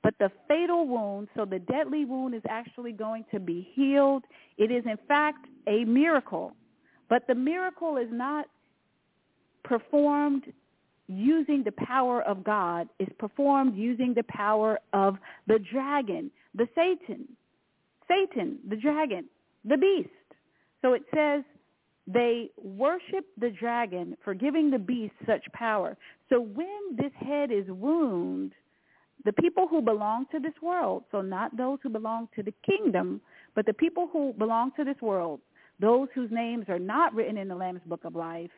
But the fatal wound, so the deadly wound is actually going to be healed. It is in fact a miracle. But the miracle is not performed using the power of God. It's performed using the power of the dragon, the Satan. Satan, the dragon, the beast. So it says they worship the dragon for giving the beast such power. So when this head is wounded, the people who belong to this world, so not those who belong to the kingdom, but the people who belong to this world, those whose names are not written in the Lamb's Book of Life,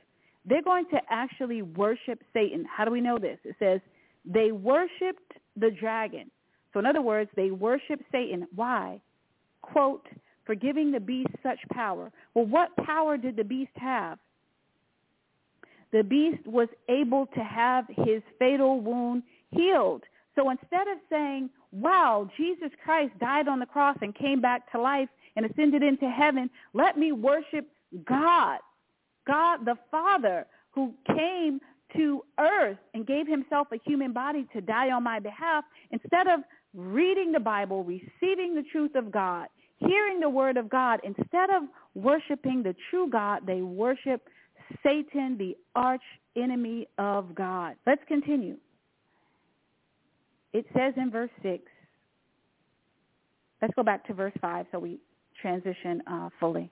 they're going to actually worship Satan. How do we know this? It says they worshiped the dragon. So in other words, they worship Satan. Why? Quote, for giving the beast such power. Well, what power did the beast have? The beast was able to have his fatal wound healed. So instead of saying, wow, Jesus Christ died on the cross and came back to life and ascended into heaven, let me worship God, God the Father who came to earth and gave himself a human body to die on my behalf, instead of reading the Bible, receiving the truth of God, hearing the word of God, instead of worshiping the true God, they worship Satan, the arch enemy of God. Let's continue. It says in verse 6, let's go back to verse 5 so we transition uh, fully.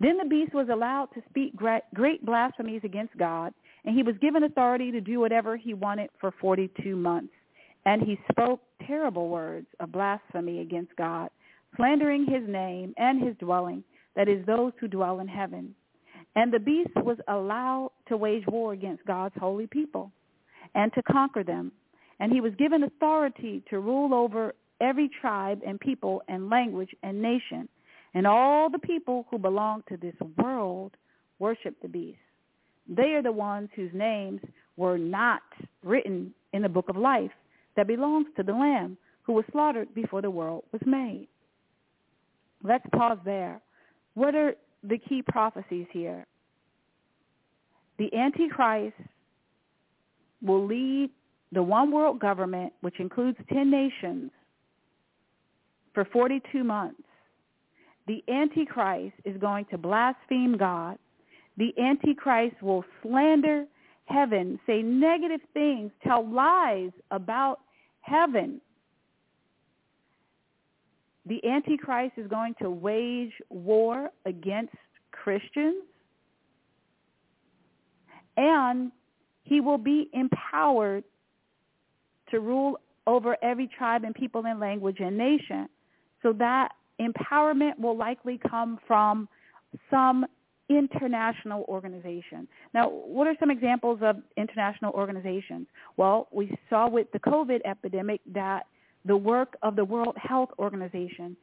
Then the beast was allowed to speak great blasphemies against God, and he was given authority to do whatever he wanted for 42 months. And he spoke terrible words of blasphemy against God slandering his name and his dwelling, that is, those who dwell in heaven. And the beast was allowed to wage war against God's holy people and to conquer them. And he was given authority to rule over every tribe and people and language and nation. And all the people who belong to this world worship the beast. They are the ones whose names were not written in the book of life that belongs to the Lamb who was slaughtered before the world was made. Let's pause there. What are the key prophecies here? The Antichrist will lead the one world government, which includes 10 nations, for 42 months. The Antichrist is going to blaspheme God. The Antichrist will slander heaven, say negative things, tell lies about heaven the Antichrist is going to wage war against Christians, and he will be empowered to rule over every tribe and people and language and nation. So that empowerment will likely come from some international organization. Now, what are some examples of international organizations? Well, we saw with the COVID epidemic that the work of the World Health Organization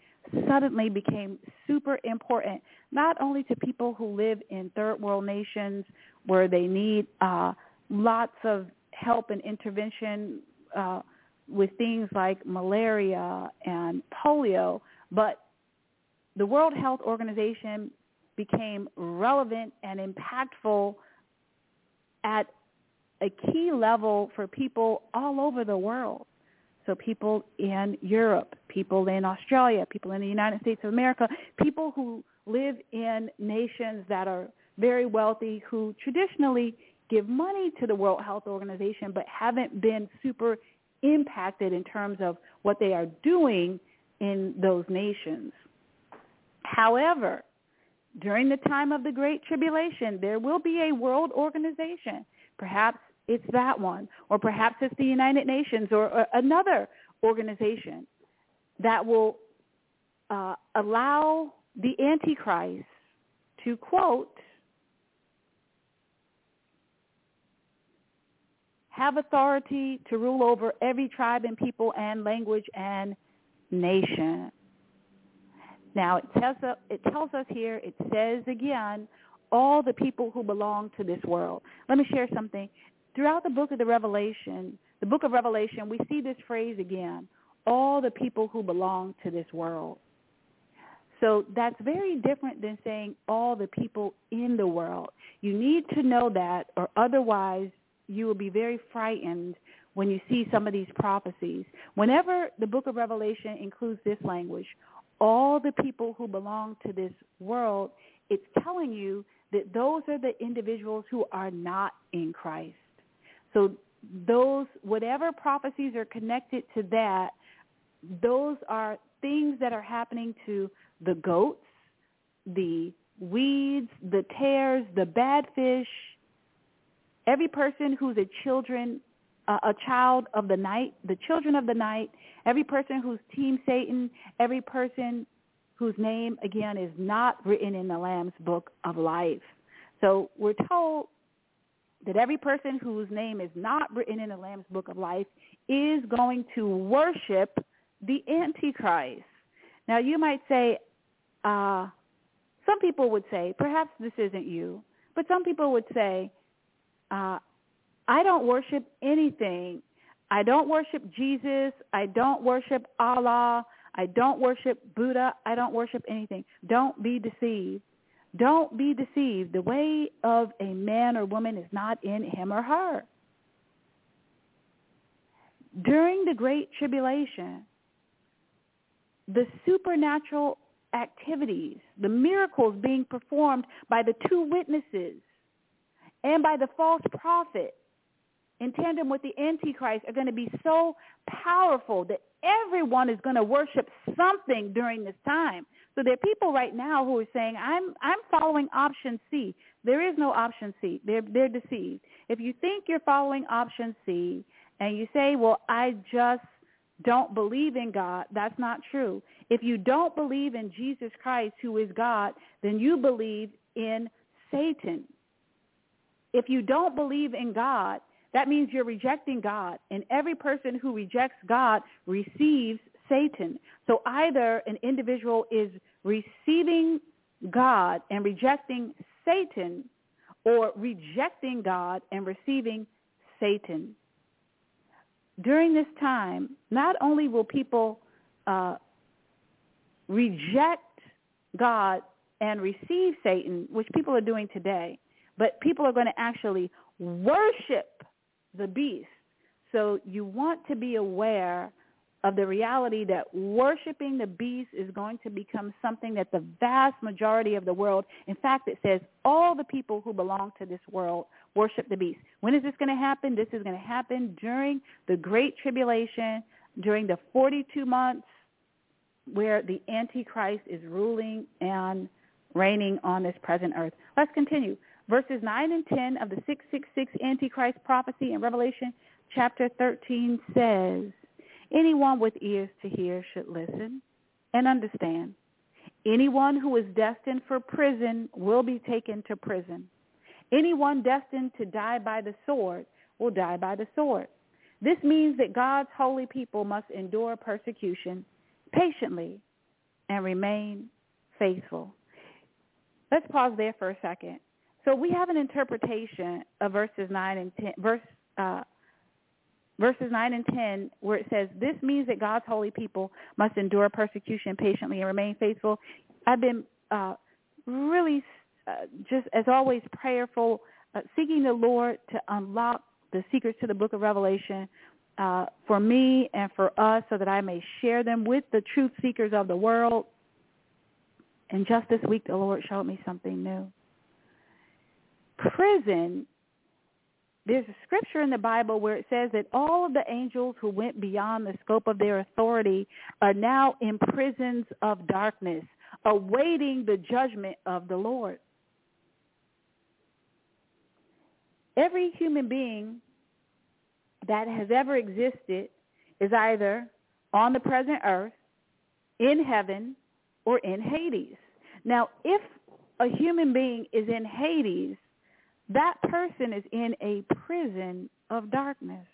suddenly became super important, not only to people who live in third world nations where they need uh, lots of help and intervention uh, with things like malaria and polio, but the World Health Organization became relevant and impactful at a key level for people all over the world. So people in Europe, people in Australia, people in the United States of America, people who live in nations that are very wealthy who traditionally give money to the World Health Organization but haven't been super impacted in terms of what they are doing in those nations. However, during the time of the Great Tribulation, there will be a world organization, perhaps it's that one. Or perhaps it's the United Nations or, or another organization that will uh, allow the Antichrist to quote, have authority to rule over every tribe and people and language and nation. Now it tells, us, it tells us here, it says again, all the people who belong to this world. Let me share something. Throughout the book of the Revelation, the book of Revelation, we see this phrase again, all the people who belong to this world. So that's very different than saying all the people in the world. You need to know that or otherwise you will be very frightened when you see some of these prophecies. Whenever the book of Revelation includes this language, all the people who belong to this world, it's telling you that those are the individuals who are not in Christ. So those, whatever prophecies are connected to that, those are things that are happening to the goats, the weeds, the tares, the bad fish, every person who's a children, uh, a child of the night, the children of the night, every person who's team Satan, every person whose name again is not written in the Lamb's book of life. So we're told that every person whose name is not written in the Lamb's book of life is going to worship the Antichrist. Now you might say, uh, some people would say, perhaps this isn't you, but some people would say, uh, I don't worship anything. I don't worship Jesus. I don't worship Allah. I don't worship Buddha. I don't worship anything. Don't be deceived. Don't be deceived. The way of a man or woman is not in him or her. During the Great Tribulation, the supernatural activities, the miracles being performed by the two witnesses and by the false prophet in tandem with the Antichrist are going to be so powerful that everyone is going to worship something during this time. So there are people right now who are saying, I'm, I'm following option C. There is no option C. They're, they're deceived. If you think you're following option C and you say, well, I just don't believe in God, that's not true. If you don't believe in Jesus Christ, who is God, then you believe in Satan. If you don't believe in God, that means you're rejecting God. And every person who rejects God receives Satan. So either an individual is receiving God and rejecting Satan or rejecting God and receiving Satan. During this time, not only will people uh, reject God and receive Satan, which people are doing today, but people are going to actually worship the beast. So you want to be aware of the reality that worshiping the beast is going to become something that the vast majority of the world, in fact, it says all the people who belong to this world worship the beast. When is this going to happen? This is going to happen during the Great Tribulation, during the 42 months where the Antichrist is ruling and reigning on this present earth. Let's continue. Verses 9 and 10 of the 666 Antichrist prophecy in Revelation chapter 13 says, Anyone with ears to hear should listen and understand. Anyone who is destined for prison will be taken to prison. Anyone destined to die by the sword will die by the sword. This means that God's holy people must endure persecution patiently and remain faithful. Let's pause there for a second. So we have an interpretation of verses 9 and 10, verse, uh, verses 9 and 10 where it says, this means that God's holy people must endure persecution patiently and remain faithful. I've been uh, really uh, just, as always, prayerful, uh, seeking the Lord to unlock the secrets to the book of Revelation uh, for me and for us so that I may share them with the truth seekers of the world. And just this week, the Lord showed me something new prison, there's a scripture in the Bible where it says that all of the angels who went beyond the scope of their authority are now in prisons of darkness, awaiting the judgment of the Lord. Every human being that has ever existed is either on the present earth, in heaven, or in Hades. Now, if a human being is in Hades, that person is in a prison of darkness.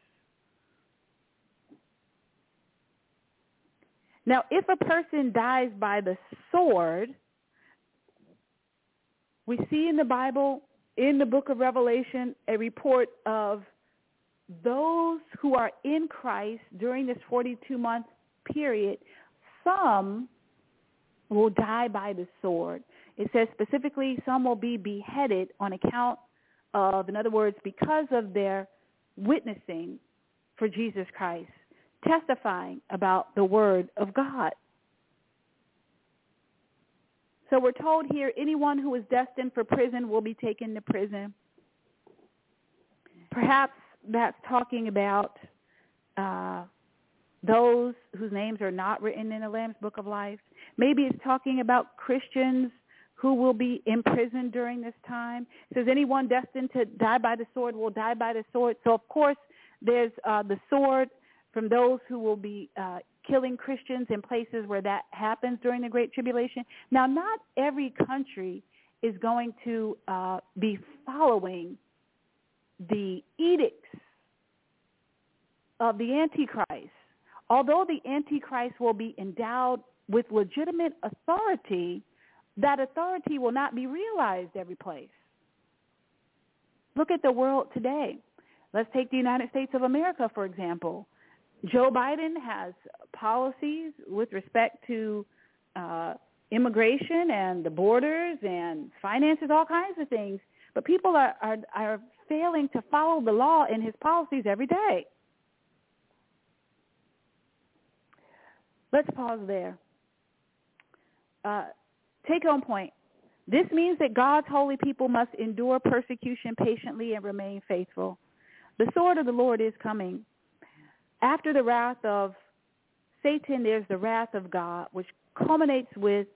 Now, if a person dies by the sword, we see in the Bible, in the book of Revelation, a report of those who are in Christ during this 42-month period, some will die by the sword. It says specifically some will be beheaded on account of, in other words, because of their witnessing for Jesus Christ, testifying about the word of God. So we're told here anyone who is destined for prison will be taken to prison. Perhaps that's talking about uh, those whose names are not written in the Lamb's Book of Life. Maybe it's talking about Christians who will be imprisoned during this time. It says anyone destined to die by the sword will die by the sword. So of course there's uh, the sword from those who will be uh, killing Christians in places where that happens during the Great Tribulation. Now, not every country is going to uh, be following the edicts of the Antichrist. Although the Antichrist will be endowed with legitimate authority, that authority will not be realized every place. Look at the world today. Let's take the United States of America, for example. Joe Biden has policies with respect to uh, immigration and the borders and finances, all kinds of things. But people are, are, are failing to follow the law in his policies every day. Let's pause there. Uh, take home point. This means that God's holy people must endure persecution patiently and remain faithful. The sword of the Lord is coming after the wrath of Satan, there's the wrath of God, which culminates with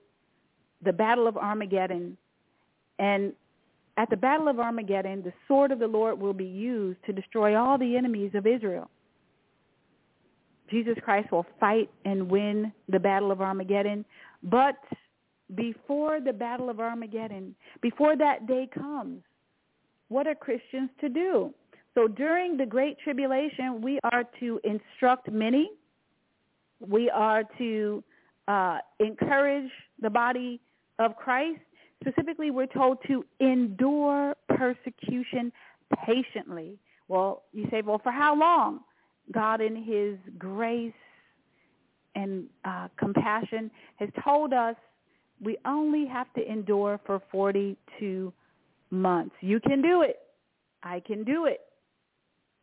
the Battle of Armageddon. And at the Battle of Armageddon, the sword of the Lord will be used to destroy all the enemies of Israel. Jesus Christ will fight and win the Battle of Armageddon. But before the Battle of Armageddon, before that day comes, what are Christians to do? So during the Great Tribulation, we are to instruct many. We are to uh, encourage the body of Christ. Specifically, we're told to endure persecution patiently. Well, you say, well, for how long? God in his grace and uh, compassion has told us we only have to endure for 42 months. You can do it. I can do it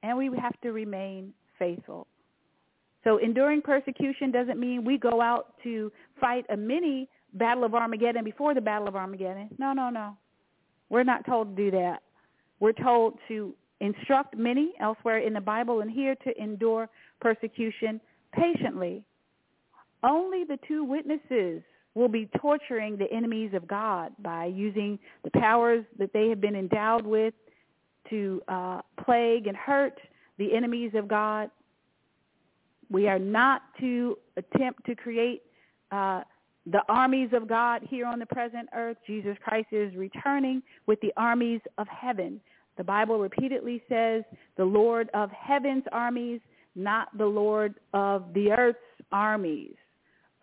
and we have to remain faithful. So enduring persecution doesn't mean we go out to fight a mini battle of Armageddon before the battle of Armageddon. No, no, no. We're not told to do that. We're told to instruct many elsewhere in the Bible and here to endure persecution patiently. Only the two witnesses will be torturing the enemies of God by using the powers that they have been endowed with to uh, plague and hurt the enemies of God. We are not to attempt to create uh, the armies of God here on the present earth. Jesus Christ is returning with the armies of heaven. The Bible repeatedly says the Lord of heaven's armies, not the Lord of the earth's armies.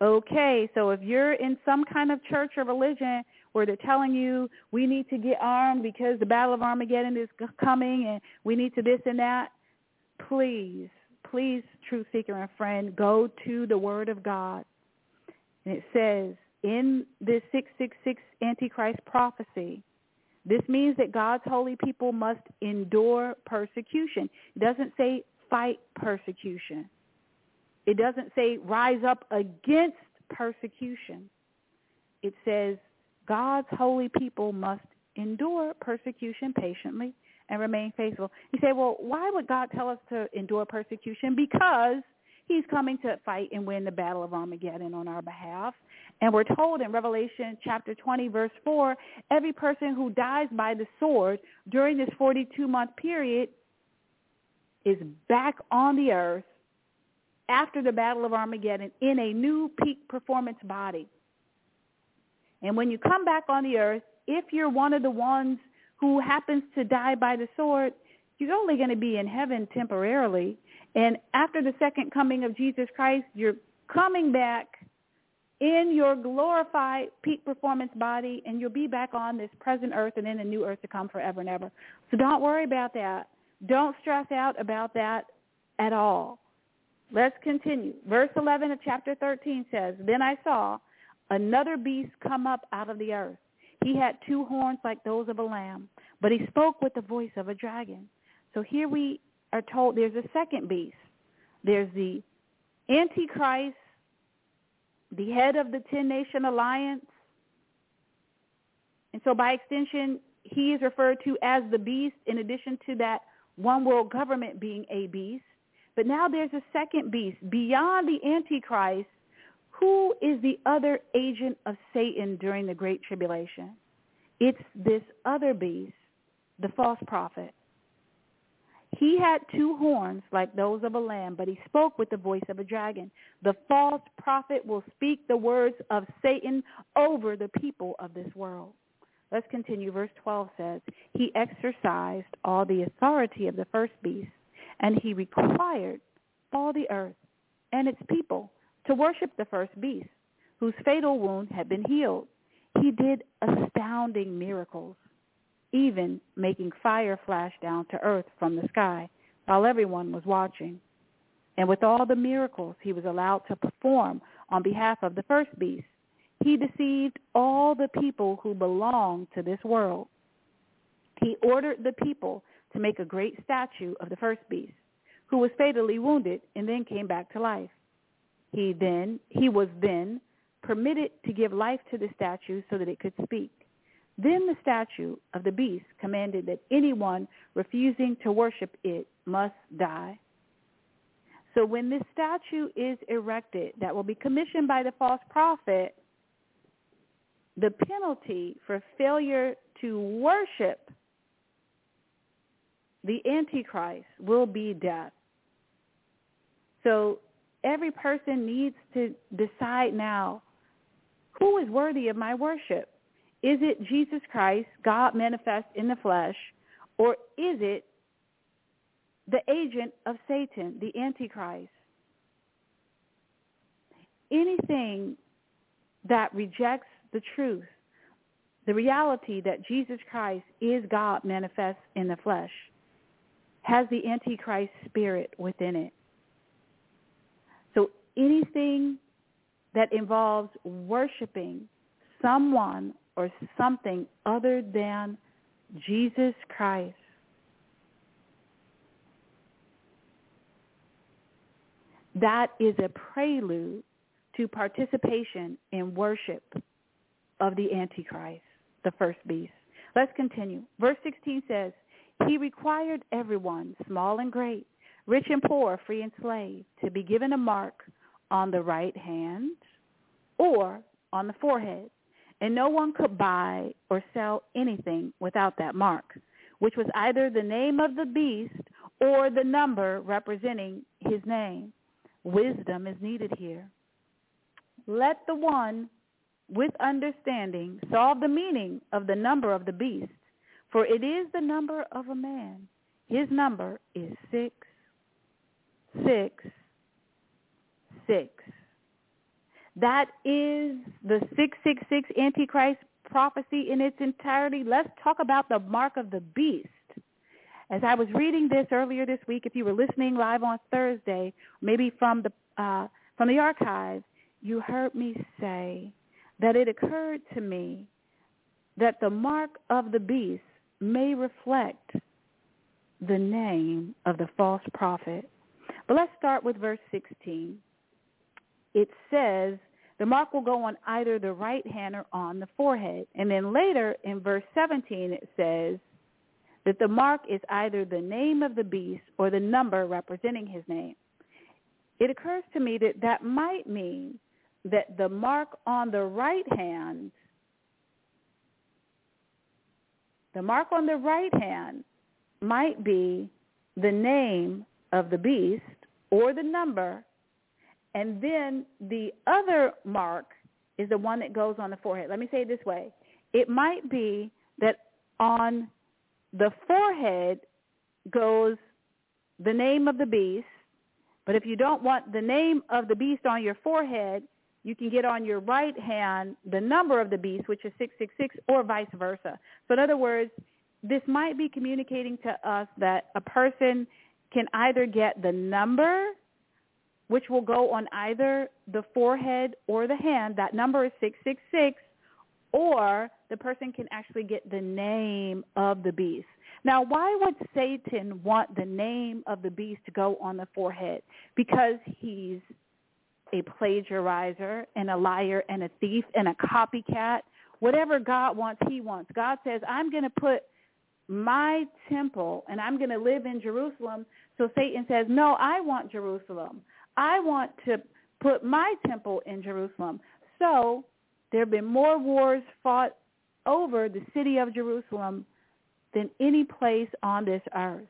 Okay, so if you're in some kind of church or religion where they're telling you we need to get armed because the battle of Armageddon is coming and we need to this and that, please, please, truth seeker and friend, go to the Word of God. And it says in this 666 Antichrist prophecy, this means that God's holy people must endure persecution. It doesn't say fight persecution. It doesn't say rise up against persecution. It says God's holy people must endure persecution patiently and remain faithful. You say, well, why would God tell us to endure persecution? Because he's coming to fight and win the battle of Armageddon on our behalf. And we're told in Revelation chapter 20, verse 4, every person who dies by the sword during this 42-month period is back on the earth after the battle of Armageddon in a new peak performance body. And when you come back on the earth, if you're one of the ones who happens to die by the sword, you're only going to be in heaven temporarily. And after the second coming of Jesus Christ, you're coming back in your glorified peak performance body, and you'll be back on this present earth and in the new earth to come forever and ever. So don't worry about that. Don't stress out about that at all. Let's continue. Verse 11 of chapter 13 says, Then I saw another beast come up out of the earth. He had two horns like those of a lamb, but he spoke with the voice of a dragon. So here we are told there's a second beast. There's the Antichrist, the head of the Ten Nation Alliance. And so by extension, he is referred to as the beast in addition to that one world government being a beast. But now there's a second beast beyond the Antichrist. Who is the other agent of Satan during the Great Tribulation? It's this other beast, the false prophet. He had two horns like those of a lamb, but he spoke with the voice of a dragon. The false prophet will speak the words of Satan over the people of this world. Let's continue. Verse 12 says, He exercised all the authority of the first beast, and he required all the earth and its people to worship the first beast, whose fatal wound had been healed. He did astounding miracles even making fire flash down to earth from the sky while everyone was watching. And with all the miracles he was allowed to perform on behalf of the first beast, he deceived all the people who belonged to this world. He ordered the people to make a great statue of the first beast, who was fatally wounded and then came back to life. He then he was then permitted to give life to the statue so that it could speak. Then the statue of the beast commanded that anyone refusing to worship it must die. So when this statue is erected that will be commissioned by the false prophet, the penalty for failure to worship the Antichrist will be death. So every person needs to decide now, who is worthy of my worship? Is it Jesus Christ, God manifest in the flesh, or is it the agent of Satan, the Antichrist? Anything that rejects the truth, the reality that Jesus Christ is God manifest in the flesh, has the Antichrist spirit within it. So anything that involves worshiping someone or something other than Jesus Christ. That is a prelude to participation in worship of the Antichrist, the first beast. Let's continue. Verse 16 says, He required everyone, small and great, rich and poor, free and slave, to be given a mark on the right hand or on the forehead and no one could buy or sell anything without that mark, which was either the name of the beast or the number representing his name. Wisdom is needed here. Let the one with understanding solve the meaning of the number of the beast, for it is the number of a man. His number is six, six, six. That is the 666 Antichrist prophecy in its entirety. Let's talk about the mark of the beast. As I was reading this earlier this week, if you were listening live on Thursday, maybe from the uh, from the archive, you heard me say that it occurred to me that the mark of the beast may reflect the name of the false prophet. But let's start with verse 16 it says the mark will go on either the right hand or on the forehead. And then later in verse 17 it says that the mark is either the name of the beast or the number representing his name. It occurs to me that that might mean that the mark on the right hand, the mark on the right hand might be the name of the beast or the number and then the other mark is the one that goes on the forehead. Let me say it this way. It might be that on the forehead goes the name of the beast, but if you don't want the name of the beast on your forehead, you can get on your right hand the number of the beast, which is 666, or vice versa. So in other words, this might be communicating to us that a person can either get the number, which will go on either the forehead or the hand. That number is 666, or the person can actually get the name of the beast. Now, why would Satan want the name of the beast to go on the forehead? Because he's a plagiarizer and a liar and a thief and a copycat. Whatever God wants, he wants. God says, I'm going to put my temple and I'm going to live in Jerusalem. So Satan says, no, I want Jerusalem. I want to put my temple in Jerusalem. So there have been more wars fought over the city of Jerusalem than any place on this earth.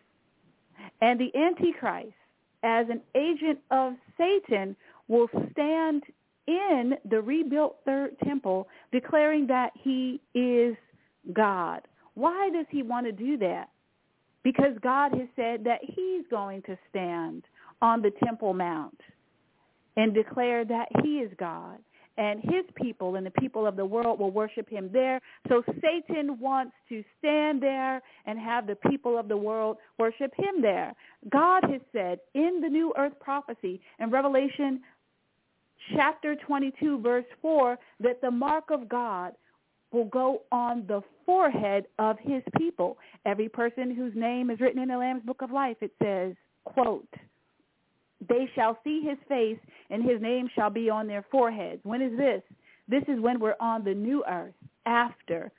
And the Antichrist, as an agent of Satan, will stand in the rebuilt third temple declaring that he is God. Why does he want to do that? Because God has said that he's going to stand on the Temple Mount and declare that he is God and his people and the people of the world will worship him there. So Satan wants to stand there and have the people of the world worship him there. God has said in the New Earth prophecy in Revelation chapter 22 verse 4 that the mark of God will go on the forehead of his people. Every person whose name is written in the Lamb's book of life, it says, quote, they shall see his face, and his name shall be on their foreheads. When is this? This is when we're on the new earth after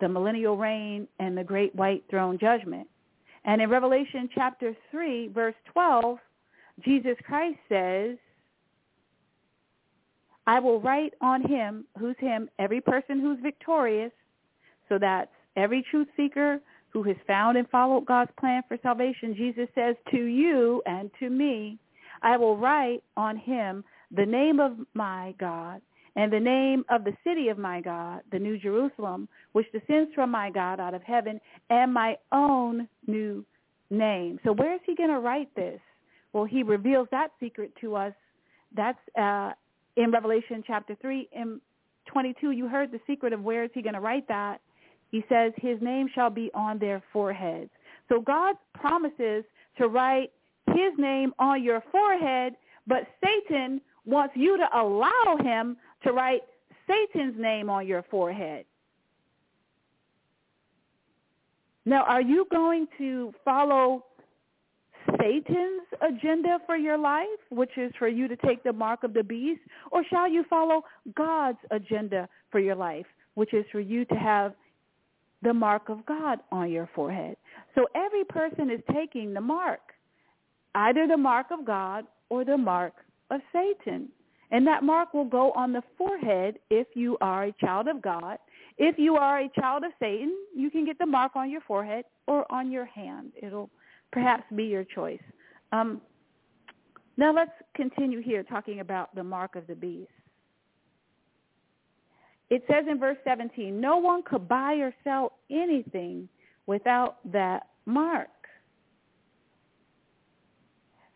the millennial reign and the great white throne judgment. And in Revelation chapter 3, verse 12, Jesus Christ says, I will write on him, who's him, every person who's victorious. So that's every truth seeker who has found and followed God's plan for salvation. Jesus says, to you and to me, I will write on him the name of my God and the name of the city of my God, the New Jerusalem, which descends from my God out of heaven, and my own new name. So where is he going to write this? Well, he reveals that secret to us. That's uh, in Revelation chapter 3. In 22, you heard the secret of where is he going to write that. He says, his name shall be on their foreheads. So God promises to write his name on your forehead, but Satan wants you to allow him to write Satan's name on your forehead. Now, are you going to follow Satan's agenda for your life, which is for you to take the mark of the beast, or shall you follow God's agenda for your life, which is for you to have the mark of God on your forehead? So every person is taking the mark, either the mark of God or the mark of Satan. And that mark will go on the forehead if you are a child of God. If you are a child of Satan, you can get the mark on your forehead or on your hand. It'll perhaps be your choice. Um, now let's continue here talking about the mark of the beast. It says in verse 17, no one could buy or sell anything without that mark.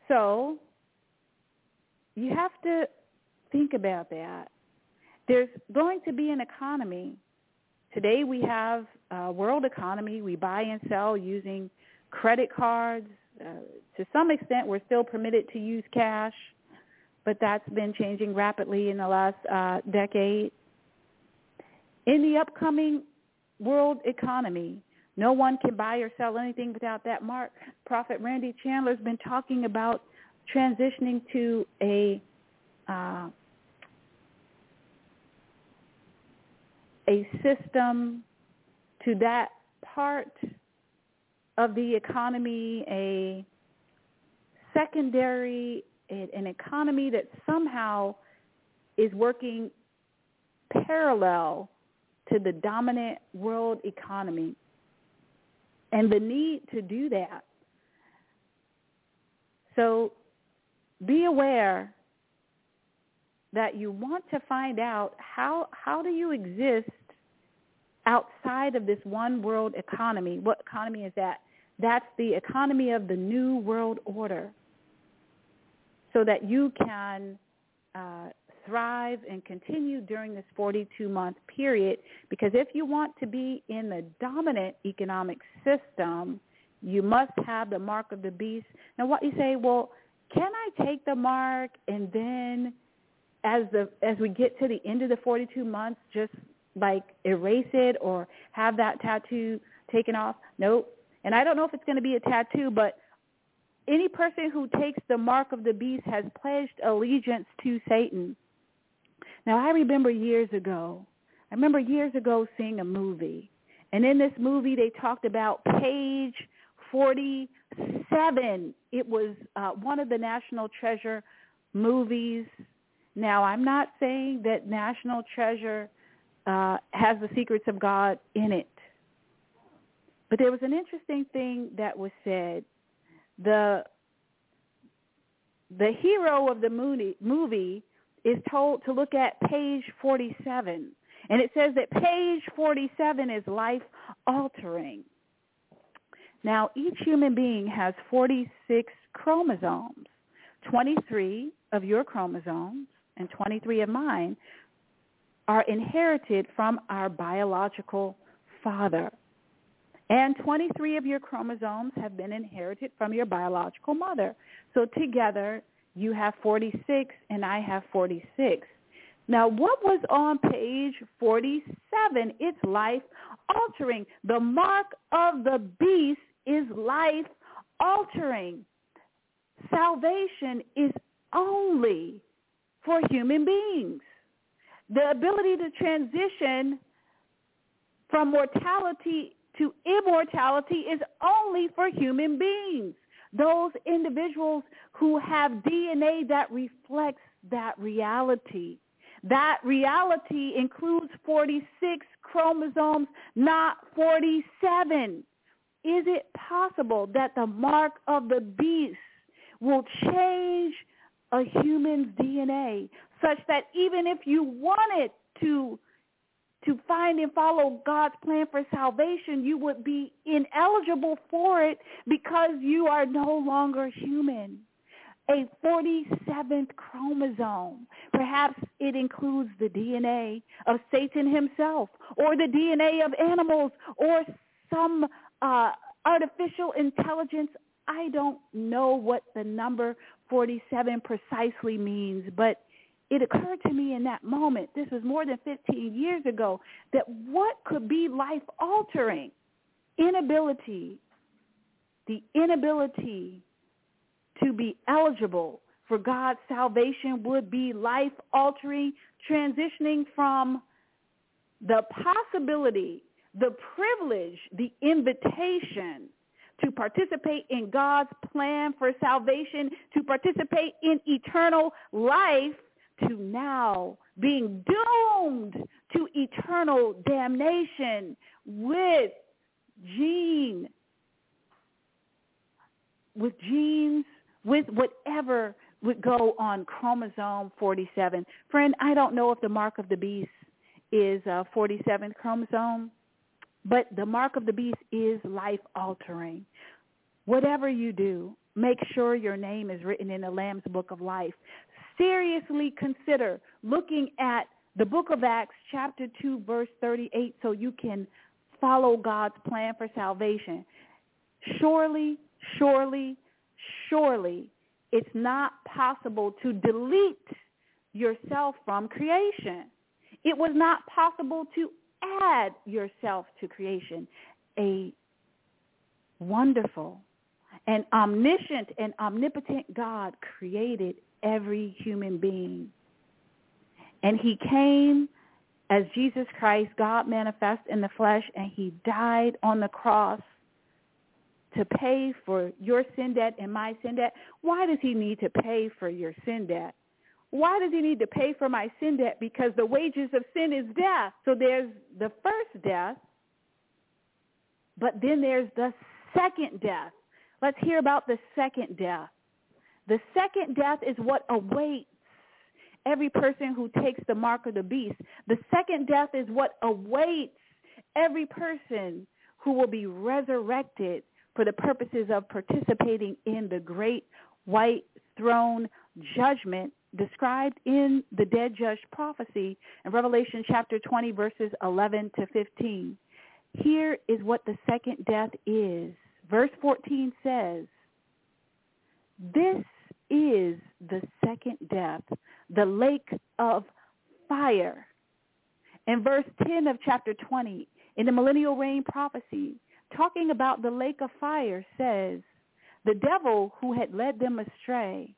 So you have to think about that. There's going to be an economy. Today we have a world economy. We buy and sell using credit cards. Uh, to some extent, we're still permitted to use cash, but that's been changing rapidly in the last uh, decade. In the upcoming world economy, no one can buy or sell anything without that mark. Prophet Randy Chandler's been talking about transitioning to a uh, a system to that part of the economy a secondary, an economy that somehow is working parallel to the dominant world economy. And the need to do that. So be aware that you want to find out how how do you exist outside of this one world economy. What economy is that? That's the economy of the new world order so that you can uh, thrive and continue during this 42-month period because if you want to be in the dominant economic system, you must have the mark of the beast. Now what you say, well, can I take the mark and then as the as we get to the end of the 42 months just like erase it or have that tattoo taken off? Nope. And I don't know if it's going to be a tattoo, but any person who takes the mark of the beast has pledged allegiance to Satan. Now, I remember years ago, I remember years ago seeing a movie. And in this movie, they talked about page 47. It was uh, one of the National Treasure movies. Now, I'm not saying that National Treasure uh, has the secrets of God in it. But there was an interesting thing that was said the the hero of the movie, movie is told to look at page 47. And it says that page 47 is life altering. Now, each human being has 46 chromosomes. 23 of your chromosomes and 23 of mine are inherited from our biological father. And 23 of your chromosomes have been inherited from your biological mother. So together, you have 46 and I have 46. Now, what was on page 47? It's life altering. The mark of the beast is life altering. Salvation is only for human beings. The ability to transition from mortality to immortality is only for human beings. Those individuals who have DNA that reflects that reality. That reality includes 46 chromosomes, not 47. Is it possible that the mark of the beast will change a human's DNA such that even if you wanted to to find and follow God's plan for salvation, you would be ineligible for it because you are no longer human. A 47th chromosome. Perhaps it includes the DNA of Satan himself or the DNA of animals or some uh, artificial intelligence. I don't know what the number 47 precisely means, but it occurred to me in that moment, this was more than 15 years ago, that what could be life altering? Inability, the inability to be eligible for God's salvation would be life altering, transitioning from the possibility, the privilege, the invitation to participate in God's plan for salvation, to participate in eternal life to now being doomed to eternal damnation with gene, with genes, with whatever would go on chromosome 47. Friend, I don't know if the mark of the beast is a 47th chromosome, but the mark of the beast is life altering. Whatever you do, make sure your name is written in the Lamb's Book of Life seriously consider looking at the book of Acts chapter 2 verse 38 so you can follow God's plan for salvation. Surely, surely, surely it's not possible to delete yourself from creation. It was not possible to add yourself to creation. A wonderful and omniscient and omnipotent God created every human being. And he came as Jesus Christ, God manifest in the flesh, and he died on the cross to pay for your sin debt and my sin debt. Why does he need to pay for your sin debt? Why does he need to pay for my sin debt? Because the wages of sin is death. So there's the first death, but then there's the second death. Let's hear about the second death. The second death is what awaits every person who takes the mark of the beast. The second death is what awaits every person who will be resurrected for the purposes of participating in the great white throne judgment described in the dead judge prophecy in Revelation chapter 20 verses 11 to 15. Here is what the second death is. Verse 14 says, this is the second death, the lake of fire. In verse 10 of chapter 20, in the millennial reign prophecy, talking about the lake of fire says, the devil who had led them astray,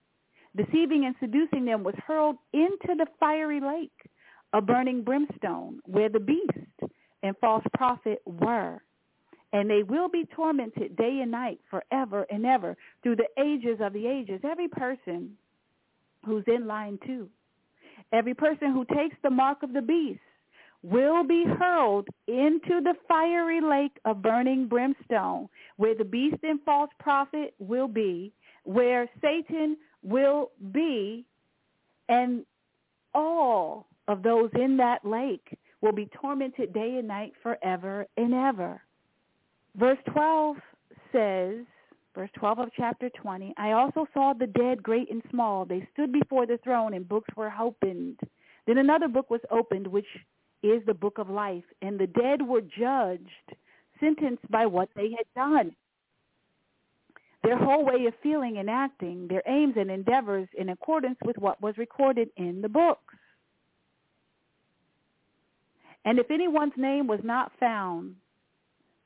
deceiving and seducing them, was hurled into the fiery lake a burning brimstone, where the beast and false prophet were. And they will be tormented day and night forever and ever through the ages of the ages. Every person who's in line two, every person who takes the mark of the beast will be hurled into the fiery lake of burning brimstone, where the beast and false prophet will be, where Satan will be, and all of those in that lake will be tormented day and night forever and ever. Verse 12 says, verse 12 of chapter 20, I also saw the dead, great and small. They stood before the throne, and books were opened. Then another book was opened, which is the book of life, and the dead were judged, sentenced by what they had done. Their whole way of feeling and acting, their aims and endeavors in accordance with what was recorded in the books. And if anyone's name was not found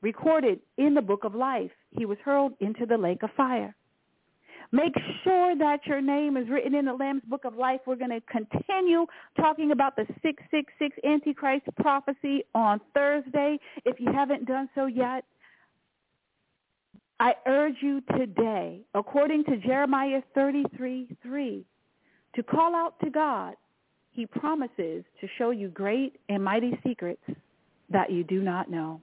recorded in the book of life, he was hurled into the lake of fire. Make sure that your name is written in the Lamb's Book of Life. We're going to continue talking about the 666 Antichrist prophecy on Thursday. If you haven't done so yet, I urge you today, according to Jeremiah 33, 3, to call out to God. He promises to show you great and mighty secrets that you do not know.